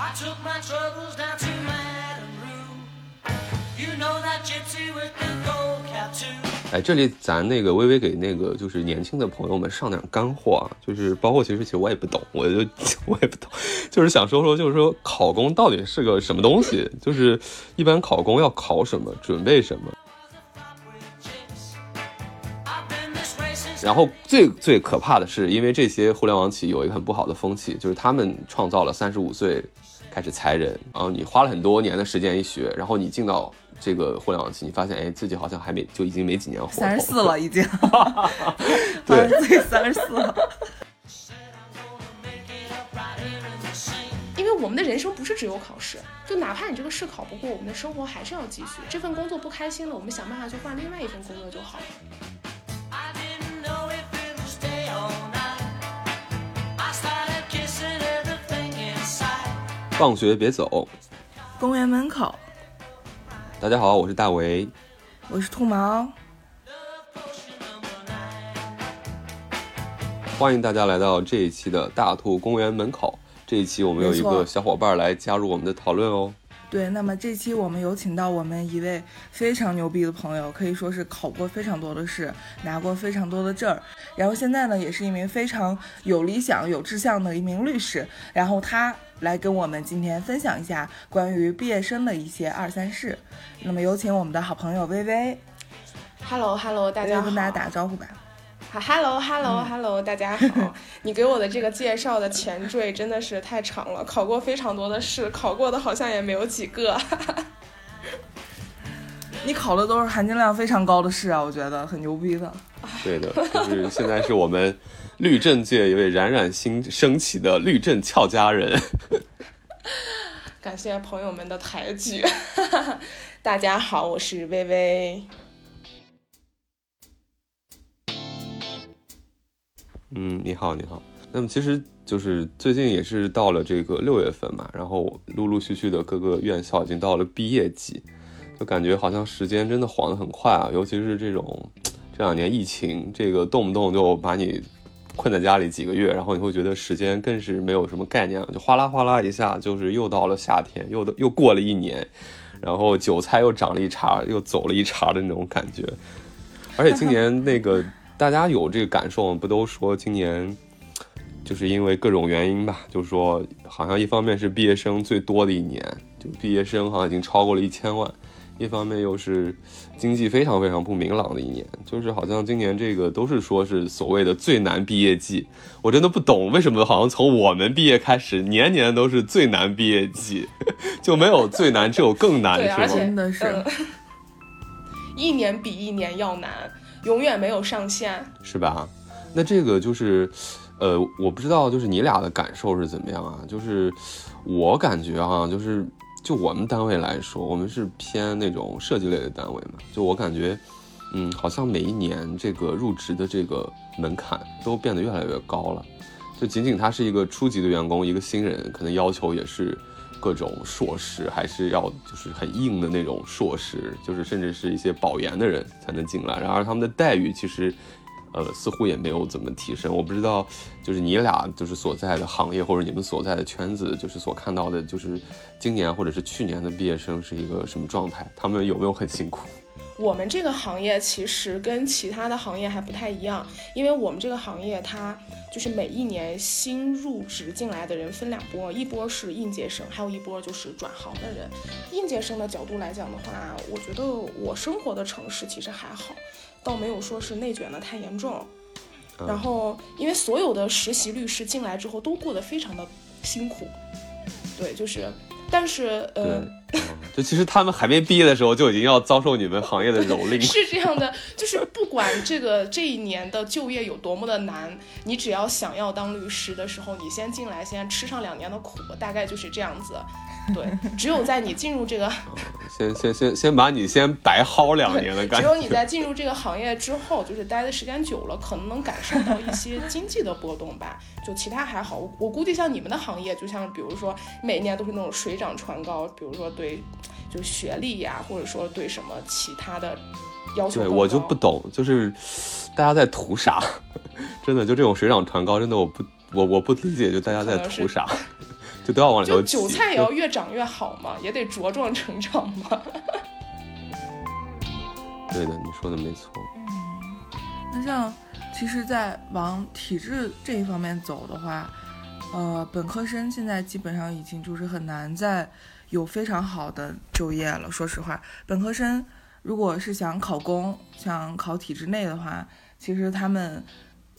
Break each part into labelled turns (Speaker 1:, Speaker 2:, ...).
Speaker 1: I took my troubles down to Madame Rue. You know that gypsy with the gold cap too.
Speaker 2: 哎，这里咱那个微微给那个就是年轻的朋友们上点干货啊，就是包括其实其实我也不懂，我就我也不懂，就是想说说，就是说考公到底是个什么东西，就是一般考公要考什么，准备什么。然后最最可怕的是，因为这些互联网企业有一个很不好的风气，就是他们创造了三十五岁开始裁人，然后你花了很多年的时间一学，然后你进到这个互联网企，你发现哎自己好像还没就已经没几年活头，
Speaker 3: 三十四了 已经，
Speaker 2: 对
Speaker 3: 自己三十四.
Speaker 4: 因为我们的人生不是只有考试，就哪怕你这个试考不过，我们的生活还是要继续。这份工作不开心了，我们想办法去换另外一份工作就好了。
Speaker 2: 放学别走。
Speaker 3: 公园门口，
Speaker 2: 大家好，我是大为。
Speaker 3: 我是兔毛。
Speaker 2: 欢迎大家来到这一期的大兔公园门口。这一期我们有一个小伙伴来加入我们的讨论哦。
Speaker 3: 对，那么这期我们有请到我们一位非常牛逼的朋友，可以说是考过非常多的试，拿过非常多的证儿，然后现在呢也是一名非常有理想、有志向的一名律师。然后他来跟我们今天分享一下关于毕业生的一些二三事。那么有请我们的好朋友微微
Speaker 4: ，Hello Hello，大家好。
Speaker 3: 跟大家打个招呼吧。
Speaker 4: 好，Hello Hello Hello，大家好。你给我的这个介绍的前缀真的是太长了，考过非常多的试，考过的好像也没有几个。
Speaker 3: 你考的都是含金量非常高的试啊，我觉得很牛逼的。
Speaker 2: 对的，就是现在是我们律政界一位冉冉新升起的律政俏佳人。
Speaker 4: 感谢朋友们的抬举。大家好，我是微微。
Speaker 2: 嗯，你好，你好。那么其实就是最近也是到了这个六月份嘛，然后陆陆续续的各个院校已经到了毕业季，就感觉好像时间真的晃得很快啊，尤其是这种这两年疫情，这个动不动就把你困在家里几个月，然后你会觉得时间更是没有什么概念了，就哗啦哗啦一下，就是又到了夏天，又的又过了一年，然后韭菜又长了一茬，又走了一茬的那种感觉。而且今年那个大家有这个感受吗？不都说今年就是因为各种原因吧，就是说好像一方面是毕业生最多的一年，就毕业生好像已经超过了一千万。一方面又是经济非常非常不明朗的一年，就是好像今年这个都是说是所谓的最难毕业季，我真的不懂为什么好像从我们毕业开始，年年都是最难毕业季，就没有最难，只有更难，是吗？
Speaker 3: 真的是。
Speaker 4: 嗯一年比一年要难，永远没有上限。
Speaker 2: 是吧？那这个就是，呃，我不知道，就是你俩的感受是怎么样啊？就是我感觉啊，就是就我们单位来说，我们是偏那种设计类的单位嘛，就我感觉，嗯，好像每一年这个入职的这个门槛都变得越来越高了。就仅仅他是一个初级的员工，一个新人，可能要求也是各种硕士，还是要就是很硬的那种硕士，就是甚至是一些保研的人才能进来。然而他们的待遇其实，呃，似乎也没有怎么提升。我不知道，就是你俩就是所在的行业或者你们所在的圈子，就是所看到的，就是今年或者是去年的毕业生是一个什么状态？他们有没有很辛苦？
Speaker 4: 我们这个行业其实跟其他的行业还不太一样，因为我们这个行业它就是每一年新入职进来的人分两波，一波是应届生，还有一波就是转行的人。应届生的角度来讲的话，我觉得我生活的城市其实还好，倒没有说是内卷的太严重。然后，因为所有的实习律师进来之后都过得非常的辛苦，对，就是，但是，呃，
Speaker 2: 嗯就其实他们还没毕业的时候就已经要遭受你们行业的蹂躏。
Speaker 4: 是这样的，就是不管这个这一年的就业有多么的难，你只要想要当律师的时候，你先进来，先吃上两年的苦，大概就是这样子。对，只有在你进入这个，
Speaker 2: 先先先先把你先白薅两年的感觉。
Speaker 4: 只有你在进入这个行业之后，就是待的时间久了，可能能感受到一些经济的波动吧。就其他还好，我我估计像你们的行业，就像比如说每年都是那种水涨船高，比如说对就学历呀，或者说对什么其他的要求
Speaker 2: 对我就不懂，就是大家在图啥？真的，就这种水涨船高，真的我不我我不理解，就大家在图啥？就都要往里头
Speaker 4: 韭菜也要越长越好嘛，也得茁壮成长嘛。
Speaker 2: 对的，你说的没错。
Speaker 3: 那像，其实，在往体制这一方面走的话，呃，本科生现在基本上已经就是很难再有非常好的就业了。说实话，本科生如果是想考公、想考体制内的话，其实他们。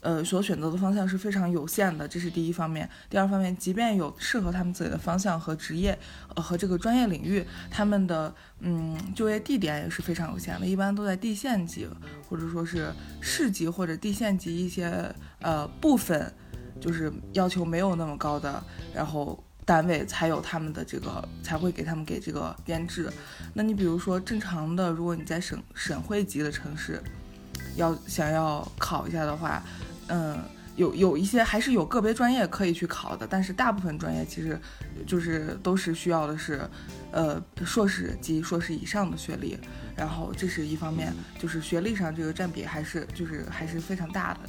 Speaker 3: 呃，所选择的方向是非常有限的，这是第一方面。第二方面，即便有适合他们自己的方向和职业，呃，和这个专业领域，他们的嗯就业地点也是非常有限的，一般都在地县级，或者说是市级或者地县级一些呃部分，就是要求没有那么高的，然后单位才有他们的这个才会给他们给这个编制。那你比如说正常的，如果你在省省会级的城市，要想要考一下的话。嗯，有有一些还是有个别专业可以去考的，但是大部分专业其实就是都是需要的是，呃，硕士及硕士以上的学历。然后这是一方面，就是学历上这个占比还是就是还是非常大的。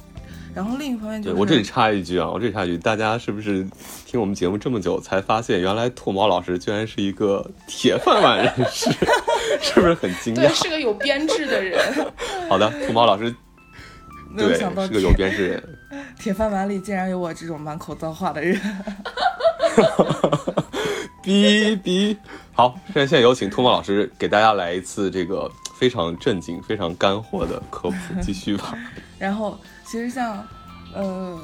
Speaker 3: 然后另一方面就是，
Speaker 2: 我这里插一句啊，我这里插一句，大家是不是听我们节目这么久才发现，原来兔毛老师居然是一个铁饭碗人士，是不是很惊讶
Speaker 4: 对，
Speaker 2: 讶？
Speaker 4: 是个有编制的人。
Speaker 2: 好的，兔毛老师对
Speaker 3: 没有想到
Speaker 2: 是个有编制人。
Speaker 3: 铁饭碗里竟然有我这种满口脏话的人。
Speaker 2: 哔哔，好，现在现在有请兔毛老师给大家来一次这个非常正经、非常干货的科普，继续吧。
Speaker 3: 然后其实像，呃，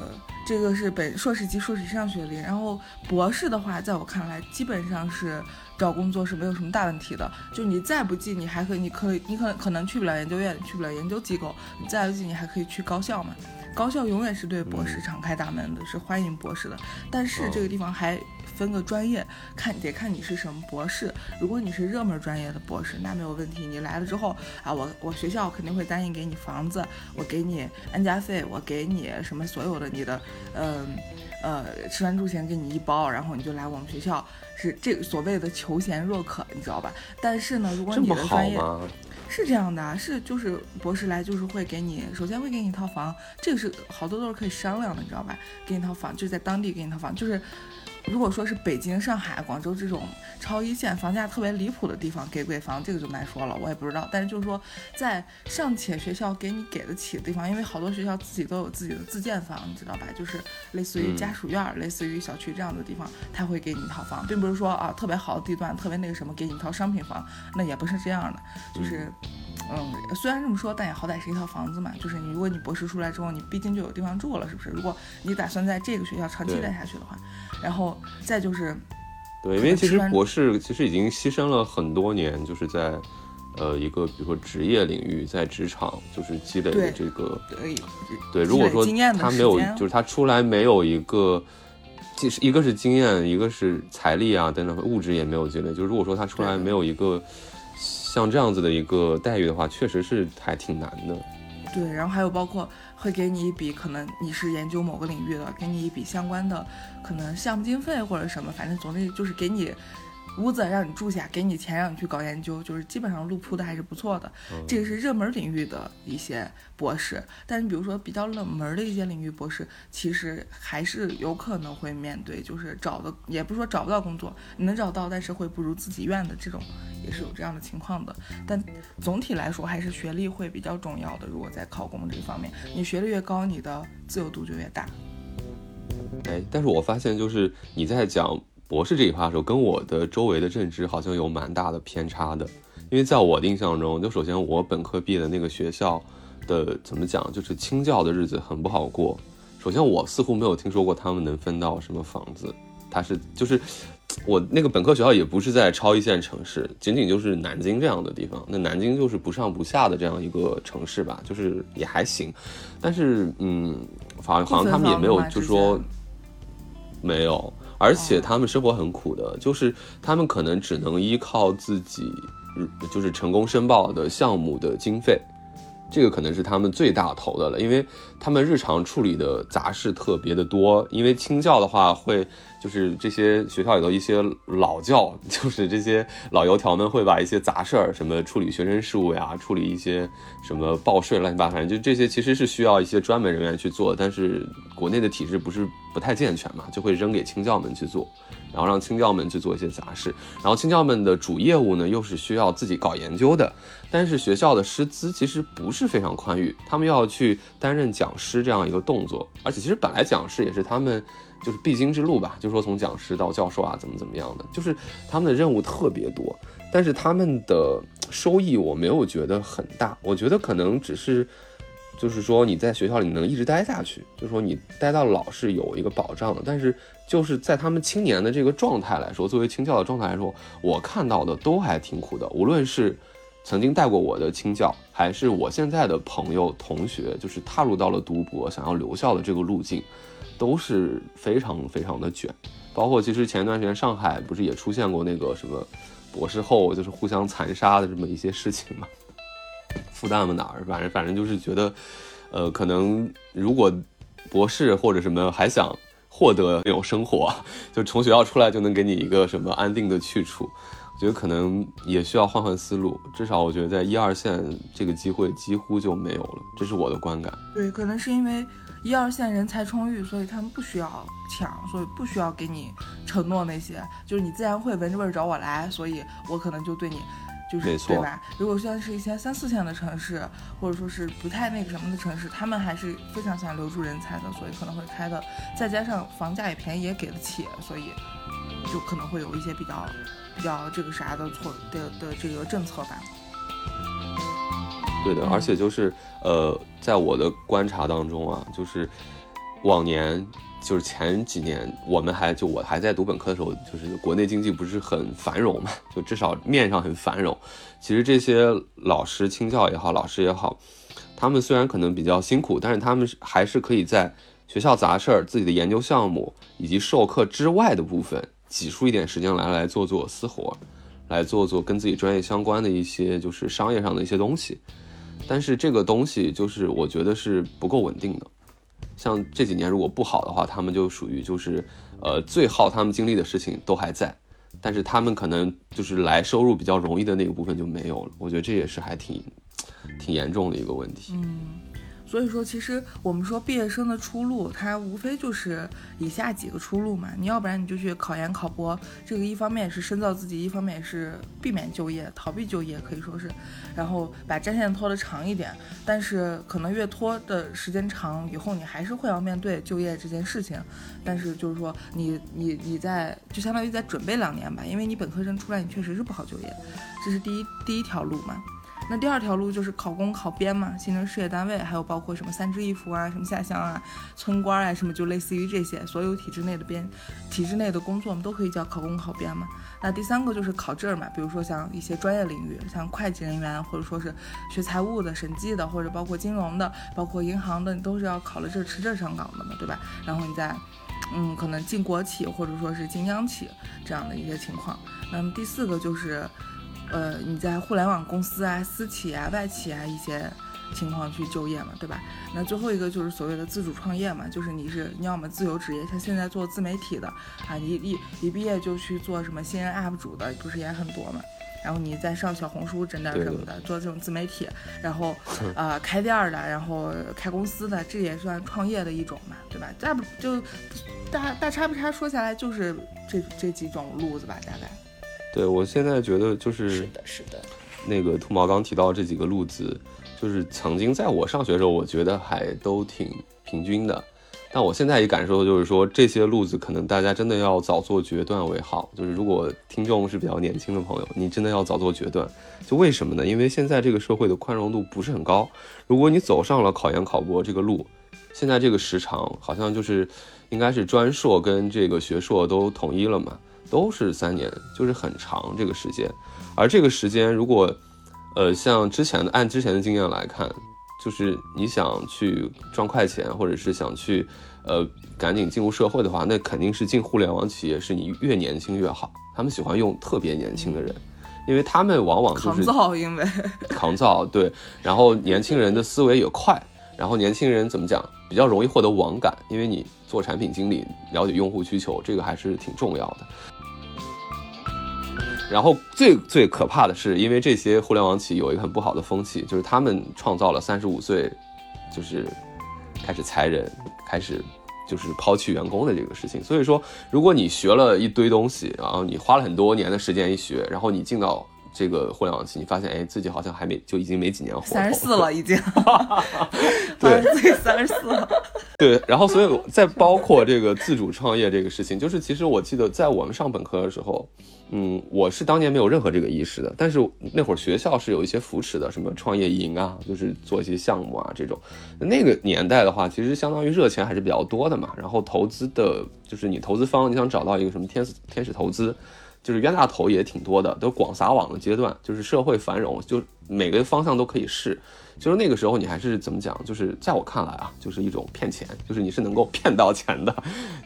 Speaker 3: 这个是本硕士及硕士以上学历，然后博士的话，在我看来，基本上是找工作是没有什么大问题的。就你再不济，你还可以，你可以，你可可能去不了研究院，去不了研究机构，你再不济，你还可以去高校嘛。高校永远是对博士敞开大门的，是欢迎博士的。但是这个地方还分个专业，看得看你是什么博士。如果你是热门专业的博士，那没有问题。你来了之后啊，我我学校肯定会答应给你房子，我给你安家费，我给你什么所有的你的，嗯呃吃饭住行给你一包，然后你就来我们学校，是这个所谓的求贤若渴，你知道吧？但是呢，如果你的专业
Speaker 2: 吗？
Speaker 3: 是这样的，是就是博士来就是会给你，首先会给你一套房，这个是好多都是可以商量的，你知道吧？给你一套房，就是在当地给你一套房，就是如果说是北京、上海、广州这种超一线房价特别离谱的地方给不给房，这个就难说了，我也不知道。但是就是说，在尚且学校给你给得起的地方，因为好多学校自己都有自己的自建房，你知道吧？就是类似于
Speaker 2: 嗯
Speaker 3: 家属院儿、类似于小区这样的地方，他会给你一套房，并不是说啊特别好的地段、特别那个什么给你一套商品房，那也不是这样的，就是。嗯，虽然这么说，但也好歹是一套房子嘛。就是你，如果你博士出来之后，你毕竟就有地方住了，是不是？如果你打算在这个学校长期待下去的话，然后再就是，
Speaker 2: 对，因为其实博士其实已经牺牲了很多年，就是在呃一个比如说职业领域，在职场就是积累的这个
Speaker 3: 对
Speaker 2: 如果说他没有，就是他出来没有一个，即是一个是经验，一个是财力啊等等，物质也没有积累。就是如果说他出来没有一个像这样子的一个待遇的话，确实是还挺难的。
Speaker 3: 对，然后还有包括会给你一笔，可能你是研究某个领域的，给你一笔相关的可能项目经费或者什么，反正总之就是给你屋子让你住下，给你钱让你去搞研究，就是基本上路铺的还是不错的。这个是热门领域的一些博士，但是比如说比较冷门的一些领域博士，其实还是有可能会面对，就是找的也不是说找不到工作，你能找到，但是会不如自己愿的这种，也是有这样的情况的。但总体来说，还是学历会比较重要的。如果在考公这方面，你学历越高，你的自由度就越大。
Speaker 2: 哎，但是我发现就是你在讲博士这一趴的时候，跟我的周围的认知好像有蛮大的偏差的。因为在我的印象中，就首先我本科毕业的那个学校的怎么讲，就是清教的日子很不好过。首先我似乎没有听说过他们能分到什么房子，他是就是 我那个本科学校也不是在超一线城市，仅仅就是南京这样的地方。那南京就是不上不下的这样一个城市吧，就是也还行。但是嗯，好像好像他们也没有就说没有，而且他们生活很苦的，就是他们可能只能依靠自己，嗯就是成功申报的项目的经费，这个可能是他们最大头的了，因为他们日常处理的杂事特别的多。因为清教的话，会就是这些学校里头一些老教，就是这些老油条们会把一些杂事儿，什么处理学生事务呀，处理一些什么报税乱七八糟，反正就这些其实是需要一些专门人员去做，但是国内的体制不是不太健全嘛，就会扔给清教们去做，然后让清教们去做一些杂事。然后清教们的主业务呢，又是需要自己搞研究的，但是学校的师资其实不是非常宽裕，他们要去担任讲师这样一个动作，而且其实本来讲师也是他们就是必经之路吧，就说从讲师到教授啊，怎么怎么样的，就是他们的任务特别多，但是他们的收益我没有觉得很大，我觉得可能只是。就是说你在学校里能一直待下去，就是说你待到老是有一个保障的。但是就是在他们青年的这个状态来说，作为青教的状态来说，我看到的都还挺苦的。无论是曾经带过我的青教，还是我现在的朋友同学，就是踏入到了读博、想要留校的这个路径，都是非常非常的卷。包括其实前一段时间上海不是也出现过那个什么博士后就是互相残杀的这么一些事情吗？复旦吗？哪儿？反正反正就是觉得，呃，可能如果博士或者什么还想获得那种生活，就从学校出来就能给你一个什么安定的去处，觉得可能也需要换换思路。至少我觉得在一二线这个机会几乎就没有了，这是我的观感。
Speaker 3: 对，可能是因为一二线人才充裕，所以他们不需要抢，所以不需要给你承诺那些，就是你自然会闻着味儿找我来，所以我可能就对你。就是
Speaker 2: 没错
Speaker 3: 对吧？如果现在是一些三四线的城市，或者说是不太那个什么的城市，他们还是非常想留住人才的，所以可能会开的，再加上房价也便宜，也给得起，所以就可能会有一些比较比较这个啥的措的的这个政策吧。
Speaker 2: 对的，而且就是呃，在我的观察当中啊，就是往年就是前几年，我们还就我还在读本科的时候，就是国内经济不是很繁荣嘛，就至少面上很繁荣。其实这些老师、青教也好，老师也好，他们虽然可能比较辛苦，但是他们还是可以在学校杂事儿、自己的研究项目以及授课之外的部分，挤出一点时间来来做做私活，来做做跟自己专业相关的一些就是商业上的一些东西。但是这个东西就是我觉得是不够稳定的。像这几年如果不好的话，他们就属于就是呃最耗他们精力的事情都还在，但是他们可能就是来收入比较容易的那个部分就没有了。我觉得这也是还挺挺严重的一个问题。
Speaker 3: 嗯，所以说，其实我们说毕业生的出路，它无非就是以下几个出路嘛。你要不然你就去考研考博，这个一方面是深造自己，一方面是避免就业、逃避就业，可以说是，然后把战线拖得长一点。但是可能越拖的时间长，以后你还是会要面对就业这件事情。但是就是说，你你你在就相当于在准备两年吧，因为你本科生出来，你确实是不好就业，这是第一第一条路嘛。那第二条路就是考公考编嘛，形成事业单位，还有包括什么三支一扶啊，什么下乡啊、村官啊，什么就类似于这些，所有体制内的编、体制内的工作，我们都可以叫考公考编嘛。那第三个就是考证嘛，比如说像一些专业领域，像会计人员，或者说是学财务的、审计的，或者包括金融的、包括银行的，你都是要考了证持证上岗的嘛，对吧？然后你再。嗯，可能进国企或者说是进央企这样的一些情况。那么第四个就是，呃，你在互联网公司啊、私企啊、外企啊一些情况去就业嘛，对吧？那最后一个就是所谓的自主创业嘛，就是你是你要么自由职业，像现在做自媒体的啊，你一一毕业就去做什么新人 UP 主的，不是也很多嘛？然后你再上小红书整点什么的，做这种自媒体，然后呃开店儿的，然后开公司的，这也算创业的一种嘛，对吧？大不就大大差不差说下来就是这这几种路子吧，大概。
Speaker 2: 对我现在觉得就是
Speaker 4: 是的，是的，
Speaker 2: 那个兔毛刚提到这几个路子，就是曾经在我上学的时候，我觉得还都挺平均的。但我现在也感受就是说，这些路子可能大家真的要早做决断为好。就是如果听众是比较年轻的朋友，你真的要早做决断。就为什么呢？因为现在这个社会的宽容度不是很高。如果你走上了考研考博这个路，现在这个时长好像就是应该是专硕跟这个学硕都统一了嘛，都是三年，就是很长这个时间。而这个时间如果呃像之前的按之前的经验来看，就是你想去赚快钱，或者是想去，呃，赶紧进入社会的话，那肯定是进互联网企业，是你越年轻越好。他们喜欢用特别年轻的人，因为他们往往就
Speaker 3: 抗
Speaker 2: 是
Speaker 3: 造，因为
Speaker 2: 抗造，对。然后年轻人的思维也快，然后年轻人怎么讲，比较容易获得网感，因为你做产品经理，了解用户需求，这个还是挺重要的。然后最最可怕的是，因为这些互联网企业有一个很不好的风气，就是他们创造了三十五岁，就是开始裁人，开始就是抛弃员工的这个事情。所以说，如果你学了一堆东西，然后你花了很多年的时间一学，然后你进到这个互联网期，你发现哎自己好像还没就已经没几年活
Speaker 3: 三十四了已经，
Speaker 2: 对
Speaker 3: 自己三十四了。
Speaker 2: 对，然后所以再包括这个自主创业这个事情，就是其实我记得在我们上本科的时候，嗯，我是当年没有任何这个意识的，但是那会儿学校是有一些扶持的，什么创业营啊，就是做一些项目啊这种。那个年代的话，其实相当于热钱还是比较多的嘛，然后投资的，就是你投资方，你想找到一个什么天使天使投资。就是冤大头也挺多的，都广撒网的阶段，就是社会繁荣，就每个方向都可以试。就是那个时候，你还是怎么讲？就是在我看来啊，就是一种骗钱，就是你是能够骗到钱的。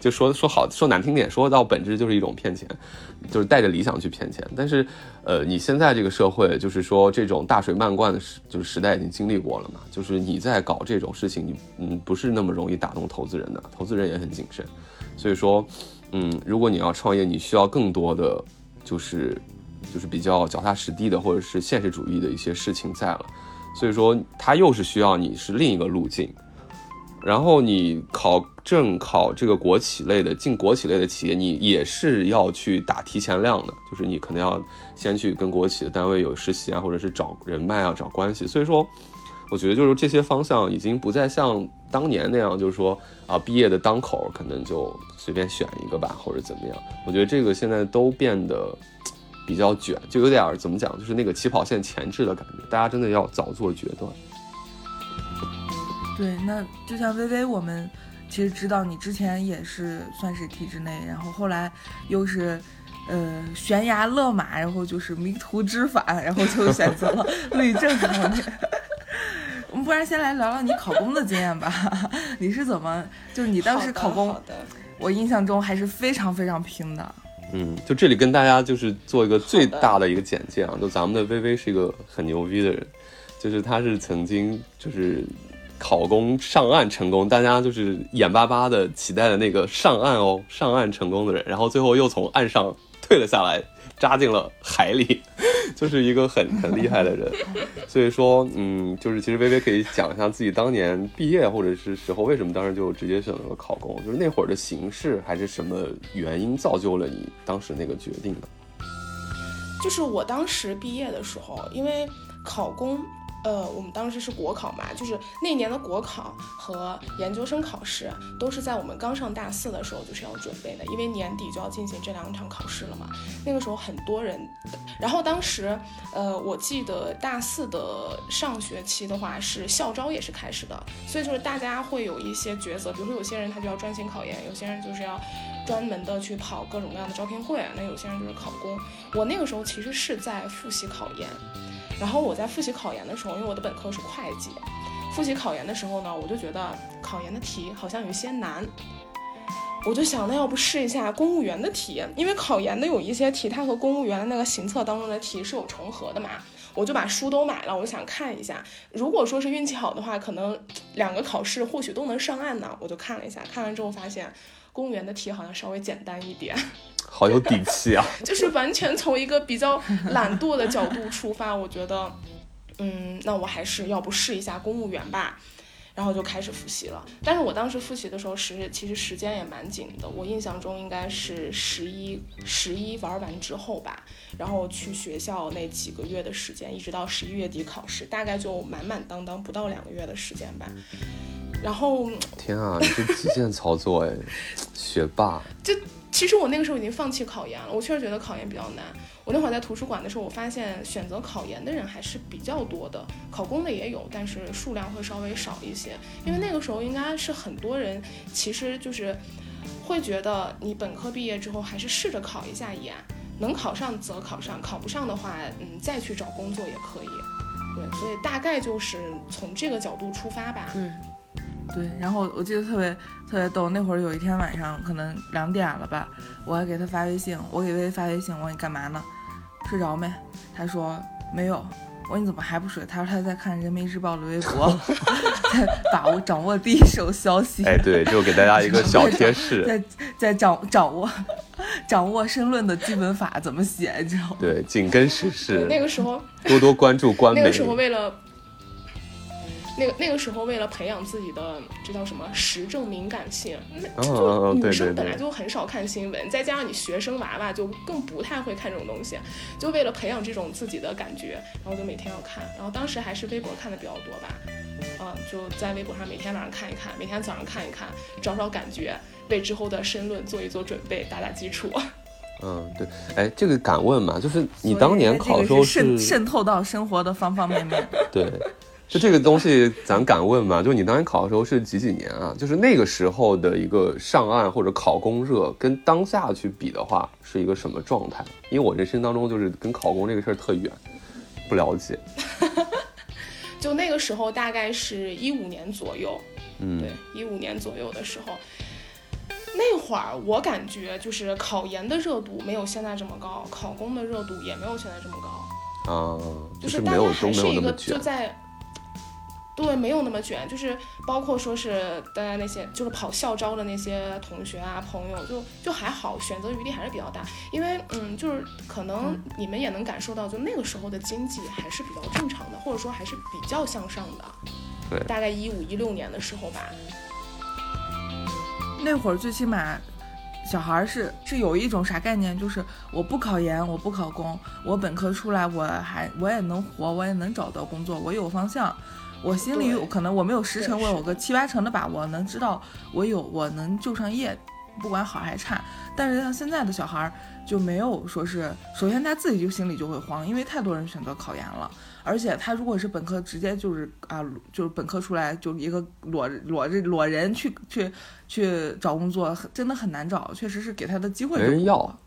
Speaker 2: 就说说好说难听点，说到本质就是一种骗钱，就是带着理想去骗钱。但是，呃，你现在这个社会，就是说这种大水漫灌的时，就是时代已经经历过了嘛。就是你在搞这种事情，你嗯不是那么容易打动投资人的，投资人也很谨慎。所以说，嗯，如果你要创业，你需要更多的就是就是比较脚踏实地的，或者是现实主义的一些事情在了。所以说，它又是需要你是另一个路径。然后你考证考这个国企类的进国企类的企业，你也是要去打提前量的，就是你可能要先去跟国企的单位有实习啊，或者是找人脉啊，找关系。所以说，我觉得就是这些方向已经不再像当年那样，就是说啊，毕业的当口可能就随便选一个吧，或者怎么样。我觉得这个现在都变得比较卷，就有点儿怎么讲，就是那个起跑线前置的感觉，大家真的要早做决断。
Speaker 3: 对，那就像微微，我们其实知道你之前也是算是体制内，然后后来又是呃悬崖勒马，然后就是迷途知返，然后就选择了 律政方面。我们不然先来聊聊你考公的经验吧，你是怎么？就是你当时考公，我印象中还是非常非常拼的。
Speaker 2: 嗯，就这里跟大家就是做一个最大的一个简介啊，就咱们的微微是一个很牛逼的人，就是他是曾经就是考公上岸成功，大家就是眼巴巴的期待的那个上岸哦，上岸成功的人，然后最后又从岸上退了下来，扎进了海里，就是一个很很厉害的人。所以说，嗯，就是其实微微可以讲一下自己当年毕业或者是时候为什么当时就直接选择了考公，就是那会儿的形式还是什么原因造就了你当时那个决定呢？
Speaker 4: 就是我当时毕业的时候，因为考公，呃，我们当时是国考嘛，就是那年的国考和研究生考试都是在我们刚上大四的时候就是要准备的，因为年底就要进行这两场考试了嘛。那个时候很多人，然后当时，呃，我记得大四的上学期的话是校招也是开始的，所以就是大家会有一些抉择，比如说有些人他就要专心考研，有些人就是要专门的去跑各种各样的招聘会，那有些人就是考公。我那个时候其实是在复习考研，然后我在复习考研的时候，因为我的本科是会计，复习考研的时候呢，我就觉得考研的题好像有些难，我就想那要不试一下公务员的题，因为考研的有一些题它和公务员的那个行测当中的题是有重合的嘛。我就把书都买了，我想看一下。如果说是运气好的话，可能两个考试或许都能上岸呢。我就看了一下，看完之后发现公务员的题好像稍微简单一点。
Speaker 2: 好有底气啊！
Speaker 4: 就是完全从一个比较懒惰的角度出发，我觉得，嗯，那我还是要不试一下公务员吧，然后就开始复习了。但是我当时复习的时候时其实时间也蛮紧的，我印象中应该是十一十一玩完之后吧，然后去学校那几个月的时间，一直到十一月底考试，大概就满满当当不到两个月的时间吧。然后
Speaker 2: 天啊，你这极限操作哎，学霸！
Speaker 4: 就其实我那个时候已经放弃考研了，我确实觉得考研比较难。我那会儿在图书馆的时候，我发现选择考研的人还是比较多的，考公的也有，但是数量会稍微少一些。因为那个时候应该是很多人其实就是会觉得你本科毕业之后还是试着考一下研，能考上则考上，考不上的话，嗯，再去找工作也可以。对，所以大概就是从这个角度出发吧。
Speaker 3: 嗯，对，然后我记得特别特别逗，那会儿有一天晚上可能两点了吧，我还给他发微信，我给薇薇发微信，我说你干嘛呢？睡着没？他说没有。我说你怎么还不睡？他说他在看人民日报的微博，在把握掌握第一手消息。
Speaker 2: 哎，对，就给大家一个小贴士，
Speaker 3: 在在掌掌握掌握申论的基本法怎么写，你知道吗？
Speaker 2: 对，紧跟时事，
Speaker 4: 那个时候
Speaker 2: 多多关注官媒。
Speaker 4: 那个时候为了那个那个时候为了培养自己的这叫什么时政敏感性，那
Speaker 2: 嗯
Speaker 4: 就女生本来就很少看新闻，再加上你学生娃娃就更不太会看这种东西，就为了培养这种自己的感觉，然后就每天要看，然后当时还是微博看的比较多吧，嗯，就在微博上每天晚上看一看，每天早上看一看，找找感觉，为之后的申论做一做准备，打打基础。
Speaker 2: 嗯，对，哎，这个敢问嘛？就是你当年考的时候
Speaker 3: 是渗渗透到生活的方方面面。
Speaker 2: 对，就这个东西，咱敢问吗？就你当年考的时候是几几年啊？就是那个时候的一个上岸或者考公热，跟当下去比的话，是一个什么状态？因为我人生当中就是跟考公这个事儿特远，不了解。
Speaker 4: 就那个时候大概是一五年左右，
Speaker 2: 嗯
Speaker 4: 对，一五年左右的时候，那会儿我感觉就是考研的热度没有现在这么高，考公的热度也没有现在这么高，
Speaker 2: 啊，
Speaker 4: 就是是大
Speaker 2: 没有都
Speaker 4: 家还是
Speaker 2: 没有那么
Speaker 4: 一个就
Speaker 2: 卷。
Speaker 4: 在。对，没有那么卷，就是包括说是大家那些就是跑校招的那些同学啊朋友，就就还好，选择余地还是比较大。因为嗯，就是可能你们也能感受到，就那个时候的经济还是比较正常的，或者说还是比较向上的。
Speaker 2: 对
Speaker 4: 大概一五一六年的时候吧，
Speaker 3: 那会儿最起码，小孩儿是是有一种啥概念，就是我不考研，我不考公，我本科出来我还我也能活，我也能找到工作，我有方向。我心里有可能我没有十成，我有个七八成的把握，能知道我有我能就上业，不管好还差。但是像现在的小孩儿就没有说是，首先他自己就心里就会慌，因为太多人选择考研了，而且他如果是本科，直接就是啊，就是本科出来就一个裸裸裸人去去去找工作，真的很难找，确实是给他的机会
Speaker 2: 没人要
Speaker 3: 就不多。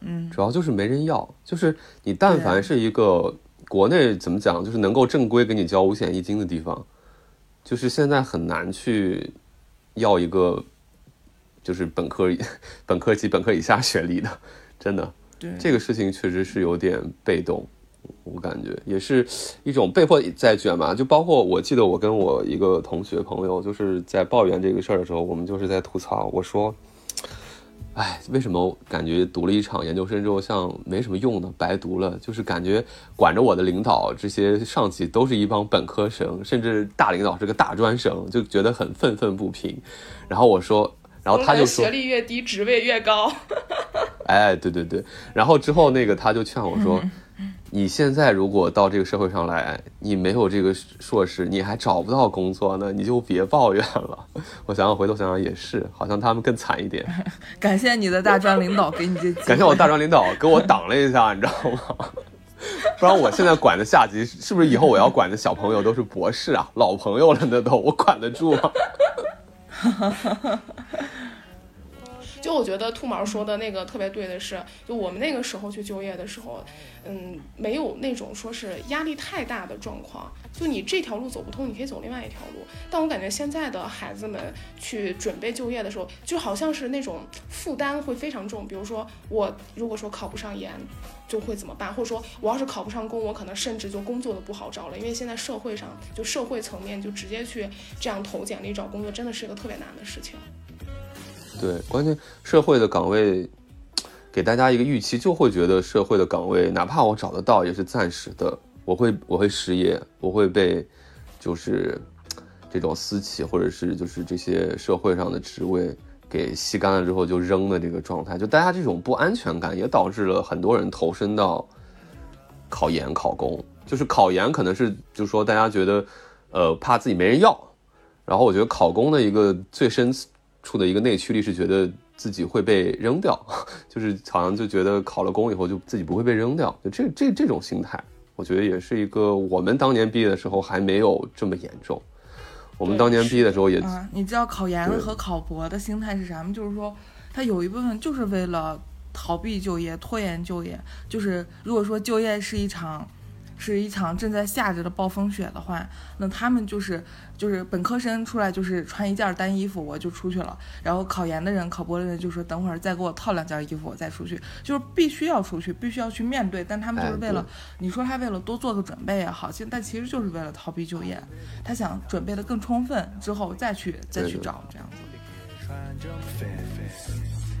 Speaker 3: 嗯，
Speaker 2: 主要就是没人要，就是你但凡是一个国内怎么讲，就是能够正规给你交五险一金的地方，就是现在很难去要一个就是本科 本科及本科以下学历的，真的
Speaker 3: 对，
Speaker 2: 这个事情确实是有点被动，我感觉也是一种被迫在卷嘛。就包括我记得我跟我一个同学朋友就是在抱怨这个事儿的时候，我们就是在吐槽，我说。哎，为什么感觉读了一场研究生之后像没什么用呢？白读了，就是感觉管着我的领导这些上级都是一帮本科生，甚至大领导是个大专生，就觉得很愤愤不平。然后我说，然后他就说
Speaker 4: 学，历越低，职位越高。
Speaker 2: 哎，对对对，然后之后那个他就劝我说，你现在如果到这个社会上来，你没有这个硕士，你还找不到工作呢，你就别抱怨了。我想想，回头想想也是，好像他们更惨一点。
Speaker 3: 感谢你的大专领导给你这，
Speaker 2: 感谢我大专领导给我挡了一下，你知道吗？不然我现在管的下级是不是以后我要管的小朋友都是博士啊，老朋友了那都，我管得住吗？
Speaker 4: 就我觉得兔毛说的那个特别对的是，就我们那个时候去就业的时候，嗯，没有那种说是压力太大的状况。就你这条路走不通，你可以走另外一条路。但我感觉现在的孩子们去准备就业的时候，就好像是那种负担会非常重。比如说我如果说考不上研，就会怎么办？或者说我要是考不上公，我可能甚至就工作都不好找了，因为现在社会上就社会层面就直接去这样投简历找工作，真的是一个特别难的事情。
Speaker 2: 对，关键社会的岗位给大家一个预期，就会觉得社会的岗位，哪怕我找得到，也是暂时的，我会我会失业，我会被就是这种私企或者是就是这些社会上的职位给吸干了之后就扔的这个状态，就大家这种不安全感，也导致了很多人投身到考研、考公，就是考研可能是就是说大家觉得呃怕自己没人要，然后我觉得考公的一个最深处的一个内驱力是觉得自己会被扔掉，就是好像就觉得考了公以后就自己不会被扔掉，就这这这种心态，我觉得也是一个我们当年毕业的时候还没有这么严重。我们当年毕业的时候也
Speaker 3: 啊，你知道考研和考博的心态是啥吗？就是说，他有一部分就是为了逃避就业、拖延就业。就是如果说就业是一场是一场正在下着的暴风雪的话，那他们就是就是本科生出来就是穿一件单衣服我就出去了，然后考研的人、考博的人就说等会儿再给我套两件衣服我再出去，就是必须要出去，必须要去面对。但他们就是
Speaker 2: 哎
Speaker 3: 为了、
Speaker 2: 对
Speaker 3: 你说他为了多做个准备也好，其实但其实就是为了逃避就业，他想准备的更充分之后再去再去找这样子。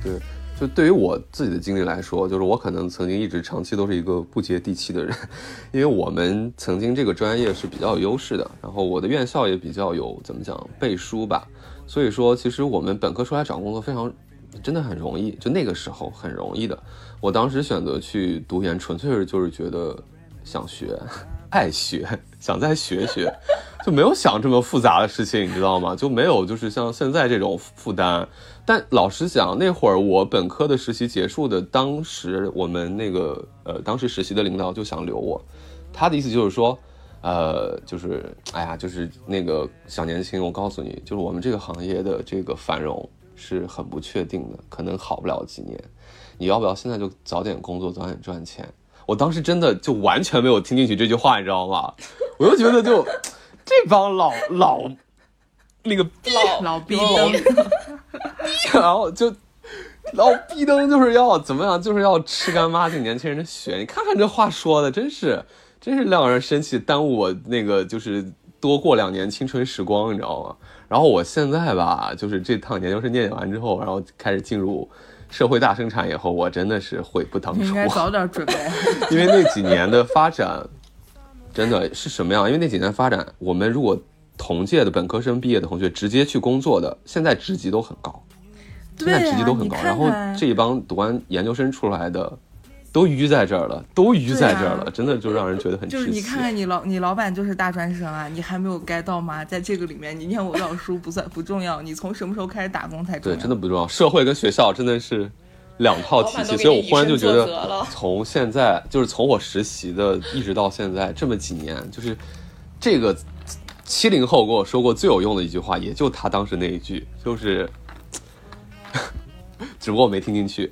Speaker 2: 对，就对于我自己的经历来说，就是我可能曾经一直长期都是一个不接地气的人，因为我们曾经这个专业是比较有优势的，然后我的院校也比较有怎么讲背书吧，所以说其实我们本科出来找工作非常真的很容易，就那个时候很容易的。我当时选择去读研，纯粹是就是觉得想学，爱学，想再学学，就没有想这么复杂的事情，你知道吗？就没有就是像现在这种负担。但老实讲，那会儿我本科的实习结束的，当时我们那个呃，当时实习的领导就想留我，他的意思就是说，呃，就是哎呀，就是那个小年轻，我告诉你，就是我们这个行业的这个繁荣是很不确定的，可能好不了几年，你要不要现在就早点工作，早点赚钱？我当时真的就完全没有听进去这句话，你知道吗？我就觉得就这帮老老那个
Speaker 3: 老老逼，
Speaker 2: 然后就然后逼灯就是要怎么样，就是要吃干抹净年轻人的血。你看看这话说的，真是真是让人生气，耽误我那个就是多过两年青春时光，你知道吗？然后我现在吧，就是这趟研究生念完之后，然后开始进入社会大生产以后，我真的是悔不当初
Speaker 3: 你应。该早点准备。
Speaker 2: 因为那几年的发展真的是什么样？因为那几年发展，我们如果同届的本科生毕业的同学直接去工作的，现在职级都很高，现在职级都很高。然后这一帮读完研究生出来的，都淤在这儿了，都淤在这儿了，
Speaker 3: 啊
Speaker 2: 真的就让人觉得很。
Speaker 3: 就是你看看你老你老板就是大专生啊，你还没有 get 到吗？在这个里面，你念我多少书不算不重要，你从什么时候开始打工才重要
Speaker 2: 对，
Speaker 3: 要。
Speaker 2: 真的不重要。社会跟学校真的是两套体系，所以我忽然就觉得，从现在就是从我实习的一直到现在这么几年，就是这个七零后跟我说过最有用的一句话，也就他当时那一句，就是，只不过我没听进去。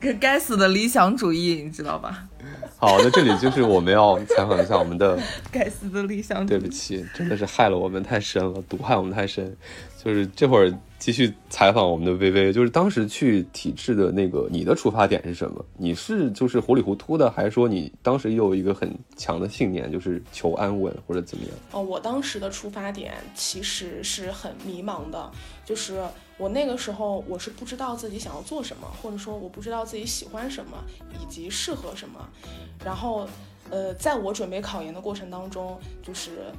Speaker 3: 这该死的理想主义，你知道吧？
Speaker 2: 好，那这里就是我们要采访一下我们的，
Speaker 3: 该死的理想主义。
Speaker 2: 对不起，真的是害了我们太深了，毒害我们太深。就是这会儿继续采访我们的微微，就是当时去体制的那个，你的出发点是什么？你是就是糊里糊涂的，还是说你当时又有一个很强的信念，就是求安稳或者怎么样？
Speaker 4: 哦，我当时的出发点其实是很迷茫的，就是我那个时候我是不知道自己想要做什么，或者说我不知道自己喜欢什么以及适合什么。然后，呃，在我准备考研的过程当中，就是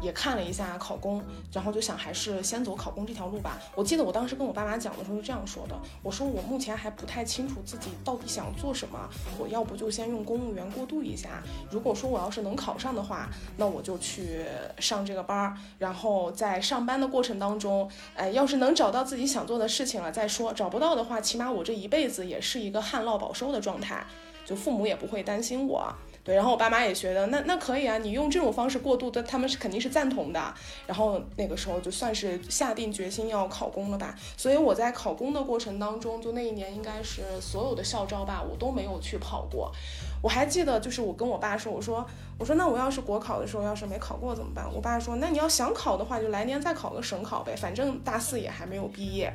Speaker 4: 也看了一下考公，然后就想还是先走考公这条路吧。我记得我当时跟我爸妈讲的时候是这样说的，我说我目前还不太清楚自己到底想做什么，我要不就先用公务员过渡一下。如果说我要是能考上的话，那我就去上这个班儿，然后在上班的过程当中，哎，要是能找到自己想做的事情了再说，找不到的话，起码我这一辈子也是一个旱涝保收的状态，就父母也不会担心我。对，然后我爸妈也觉得那那可以啊，你用这种方式过渡的，他们是肯定是赞同的。然后那个时候就算是下定决心要考公了吧。所以我在考公的过程当中，就那一年应该是所有的校招吧，我都没有去跑过。我还记得，就是我跟我爸说，我说我说那我要是国考的时候要是没考过怎么办？我爸说那你要想考的话，就来年再考个省考呗，反正大四也还没有毕业。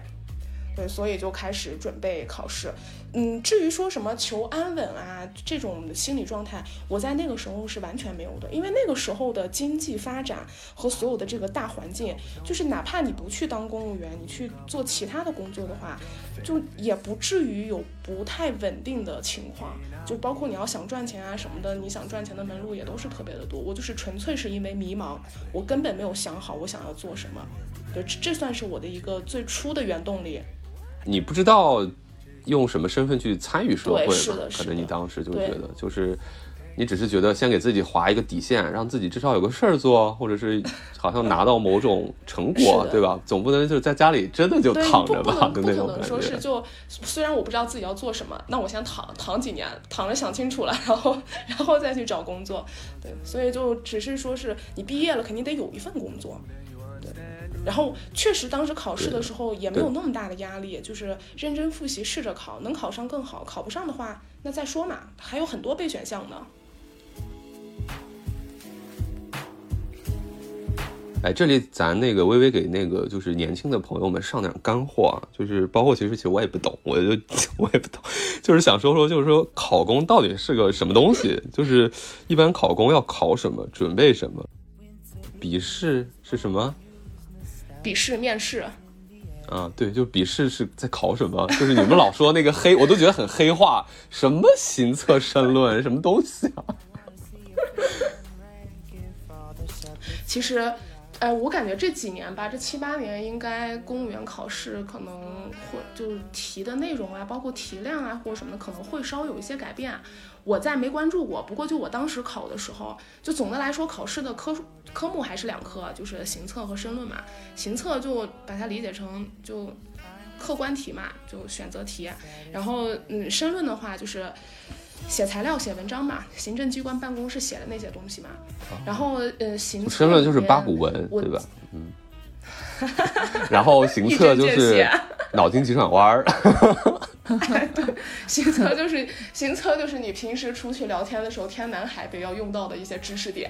Speaker 4: 对，所以就开始准备考试。嗯，至于说什么求安稳啊这种心理状态，我在那个时候是完全没有的，因为那个时候的经济发展和所有的这个大环境，就是哪怕你不去当公务员，你去做其他的工作的话，就也不至于有不太稳定的情况。就包括你要想赚钱啊什么的，你想赚钱的门路也都是特别的多。我就是纯粹是因为迷茫，我根本没有想好我想要做什么。对，这算是我的一个最初的原动力。
Speaker 2: 你不知道用什么身份去参与社会嘛可能你当时就觉得，就是你只是觉得先给自己划一个底线，让自己至少有个事儿做，或者是好像拿到某种成果对吧？总不能就是在家里真的就，躺着吧，
Speaker 4: 不不能
Speaker 2: 就那种感
Speaker 4: 不可能说是。就虽然我不知道自己要做什么，那我先躺躺几年，躺着想清楚了，然后然后再去找工作。对，所以就只是说是你毕业了，肯定得有一份工作。对，然后确实当时考试的时候也没有那么大的压力，就是认真复习，试着考，能考上更好，考不上的话那再说嘛，还有很多备选项呢。
Speaker 2: 哎，这里咱那个微微给那个就是年轻的朋友们上点干货啊，就是包括其实其实我也不懂，我就我也不懂，就是想说说就是说考公到底是个什么东西？就是一般考公要考什么，准备什么？笔试是什么？
Speaker 4: 笔试、面试，
Speaker 2: 啊，对，就笔试是在考什么？就是你们老说那个黑，我都觉得很黑化，什么行测申论，什么东西啊？
Speaker 4: 其实，哎，我感觉这几年吧，这七八年应该公务员考试可能会就是题的内容啊，包括题量啊或者什么的，可能会稍有一些改变。我在没关注过，不过就我当时考的时候，就总的来说考试的科科目还是两科，就是行测和申论嘛。行测就把它理解成就客观题嘛，就选择题。然后嗯，申论的话就是写材料、写文章嘛，行政机关办公室写的那些东西嘛。然后呃，行
Speaker 2: 申论就是八股文，对吧？嗯。然后行测就是脑筋急转弯儿，
Speaker 4: 行测就是行测就是你平时出去聊天的时候，天南海北要用到的一些知识点。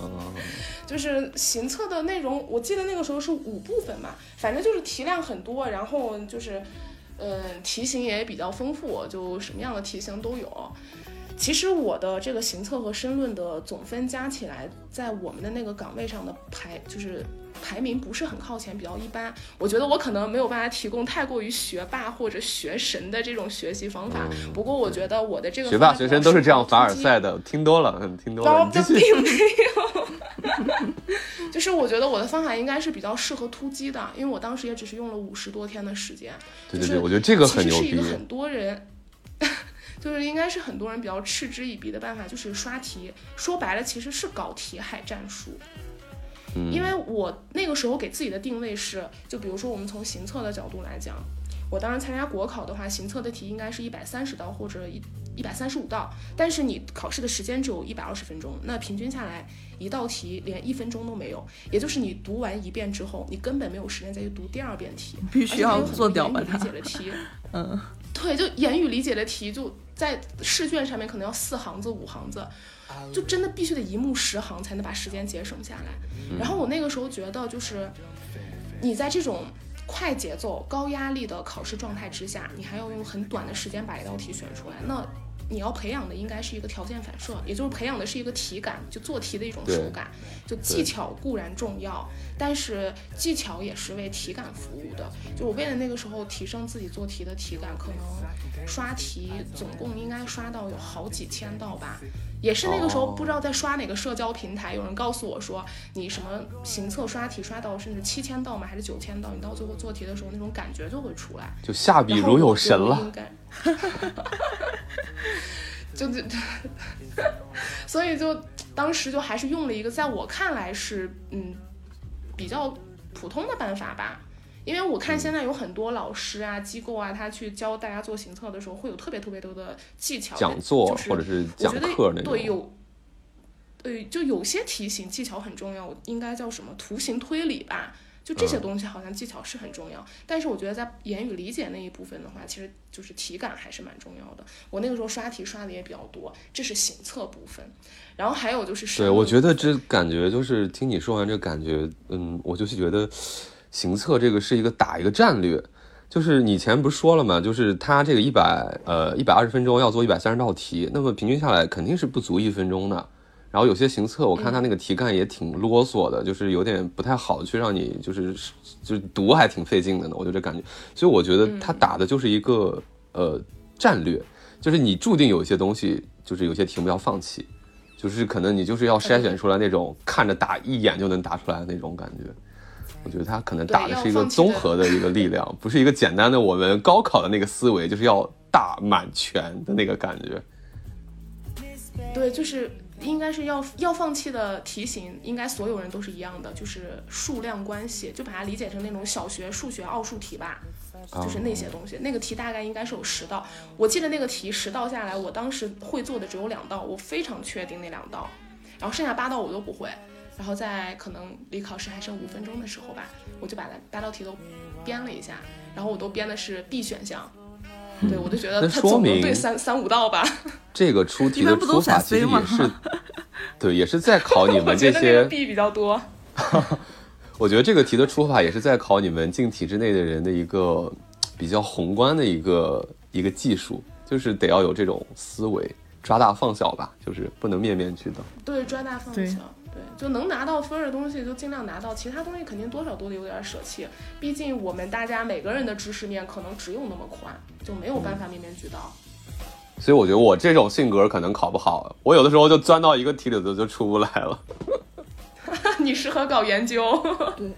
Speaker 2: 嗯，
Speaker 4: 就是行测的内容，我记得那个时候是五部分嘛，反正就是题量很多，然后就是，嗯，题型也比较丰富，就什么样的题型都有。其实我的这个行测和申论的总分加起来，在我们的那个岗位上的排就是排名不是很靠前，比较一般。我觉得我可能没有办法提供太过于学霸或者学神的这种学习方法。
Speaker 2: 嗯
Speaker 4: 不过我觉得我的这个
Speaker 2: 学霸学神都是这样凡尔赛的，听多了，嗯，听多了，
Speaker 4: 高
Speaker 2: 你继续。
Speaker 4: 并 没有，就是我觉得我的方法应该是比较适合突击的，因为我当时也只是用了五十多天的时间。就是
Speaker 2: 对对对，我觉得这个很牛逼
Speaker 4: 其实是一个。很多人，就是应该是很多人比较嗤之以鼻的办法，就是刷题。说白了，其实是搞题海战术。
Speaker 2: 嗯
Speaker 4: 因为我那个时候给自己的定位是，就比如说我们从行测的角度来讲，我当时参加国考的话，行测的题应该是一百三十道或者一一百三十五道，但是你考试的时间只有一百二十分钟，那平均下来一道题连一分钟都没有，也就是你读完一遍之后，你根本没有时间再去读第二遍题，
Speaker 3: 必须要做掉吧
Speaker 4: 理。解的题，
Speaker 3: 嗯，
Speaker 4: 对，就言语理解的题就在试卷上面可能要四行字五行字，就真的必须得一目十行才能把时间节省下来。然后我那个时候觉得，就是你在这种快节奏、高压力的考试状态之下，你还要用很短的时间把一道题选出来，那。你要培养的应该是一个条件反射，也就是培养的是一个体感，就做题的一种手感。就技巧固然重要，但是技巧也是为体感服务的。就我为了那个时候提升自己做题的体感，可能刷题总共应该刷到有好几千道吧。也是那个时候
Speaker 2: 哦
Speaker 4: 不知道在刷哪个社交平台，有人告诉我说，你什么行测刷题刷到甚至七千道吗？还是九千道？你到最后做题的时候，那种感觉就会出来。
Speaker 2: 就下笔如有神了。
Speaker 4: 就应该，就就，所以就当时就还是用了一个在我看来是嗯比较普通的办法吧。因为我看现在有很多老师啊、机构啊，他去教大家做行测的时候，会有特别特别多的技巧
Speaker 2: 讲座
Speaker 4: 就是
Speaker 2: 或者是讲
Speaker 4: 我觉得
Speaker 2: 课那种
Speaker 4: 对，有，对，就有些题型技巧很重要，应该叫什么图形推理吧？就这些
Speaker 2: 嗯
Speaker 4: 东西好像技巧是很重要，但是我觉得在言语理解那一部分的话，其实就是体感还是蛮重要的。我那个时候刷题刷的也比较多，这是行测部分，然后还有就是
Speaker 2: 对，我觉得这感觉就是听你说完这感觉，嗯，我就是觉得行测这个是一个打一个战略，就是你以前不是说了嘛？就是他这个一百呃一百二十分钟要做一百三十道题，那么平均下来肯定是不足一分钟的。然后有些行测，我看他那个题干也挺啰嗦的，就是有点不太好去让你就是就是读还挺费劲的呢。我就这感觉，所以我觉得他打的就是一个呃战略，就是你注定有一些东西，就是有些题目要放弃。就是可能你就是要筛选出来那种看着打一眼就能打出来的那种感觉。我觉得他可能打的是一个综合的一个力量，不是一个简单的我们高考的那个思维，就是要大满全的那个感觉。
Speaker 4: 对，就是应该是要要放弃的题型，应该所有人都是一样的，就是数量关系，就把它理解成那种小学数学奥数题吧，就是那些东西。那个题大概应该是有十道，我记得那个题十道下来，我当时会做的只有两道，我非常确定那两道，然后剩下八道我都不会。然后在可能离考试还剩五分钟的时候吧，我就把那八道题都编了一下，然后我都编的是 B 选项。对，我就觉得
Speaker 2: 那说
Speaker 4: 他总能
Speaker 2: 明
Speaker 4: 对三三五道吧。
Speaker 2: 这个出题的出法其实也是，对，也是在考你们这
Speaker 4: 觉得那个
Speaker 2: 些。
Speaker 4: B 比较多。
Speaker 2: 我觉得这个题的出法也是在考你们进体制内的人的一个比较宏观的一个一个技术，就是得要有这种思维，抓大放小吧，就是不能面面俱到。
Speaker 4: 对，抓大放小。对，就能拿到分儿的东西就尽量拿到，其他东西肯定多少都得有点舍弃。毕竟我们大家每个人的知识面可能只有那么宽，就没有办法面面俱到。
Speaker 2: 所以我觉得我这种性格可能考不好，我有的时候就钻到一个题里头就出不来了。
Speaker 4: 你适合搞研究。
Speaker 3: 对，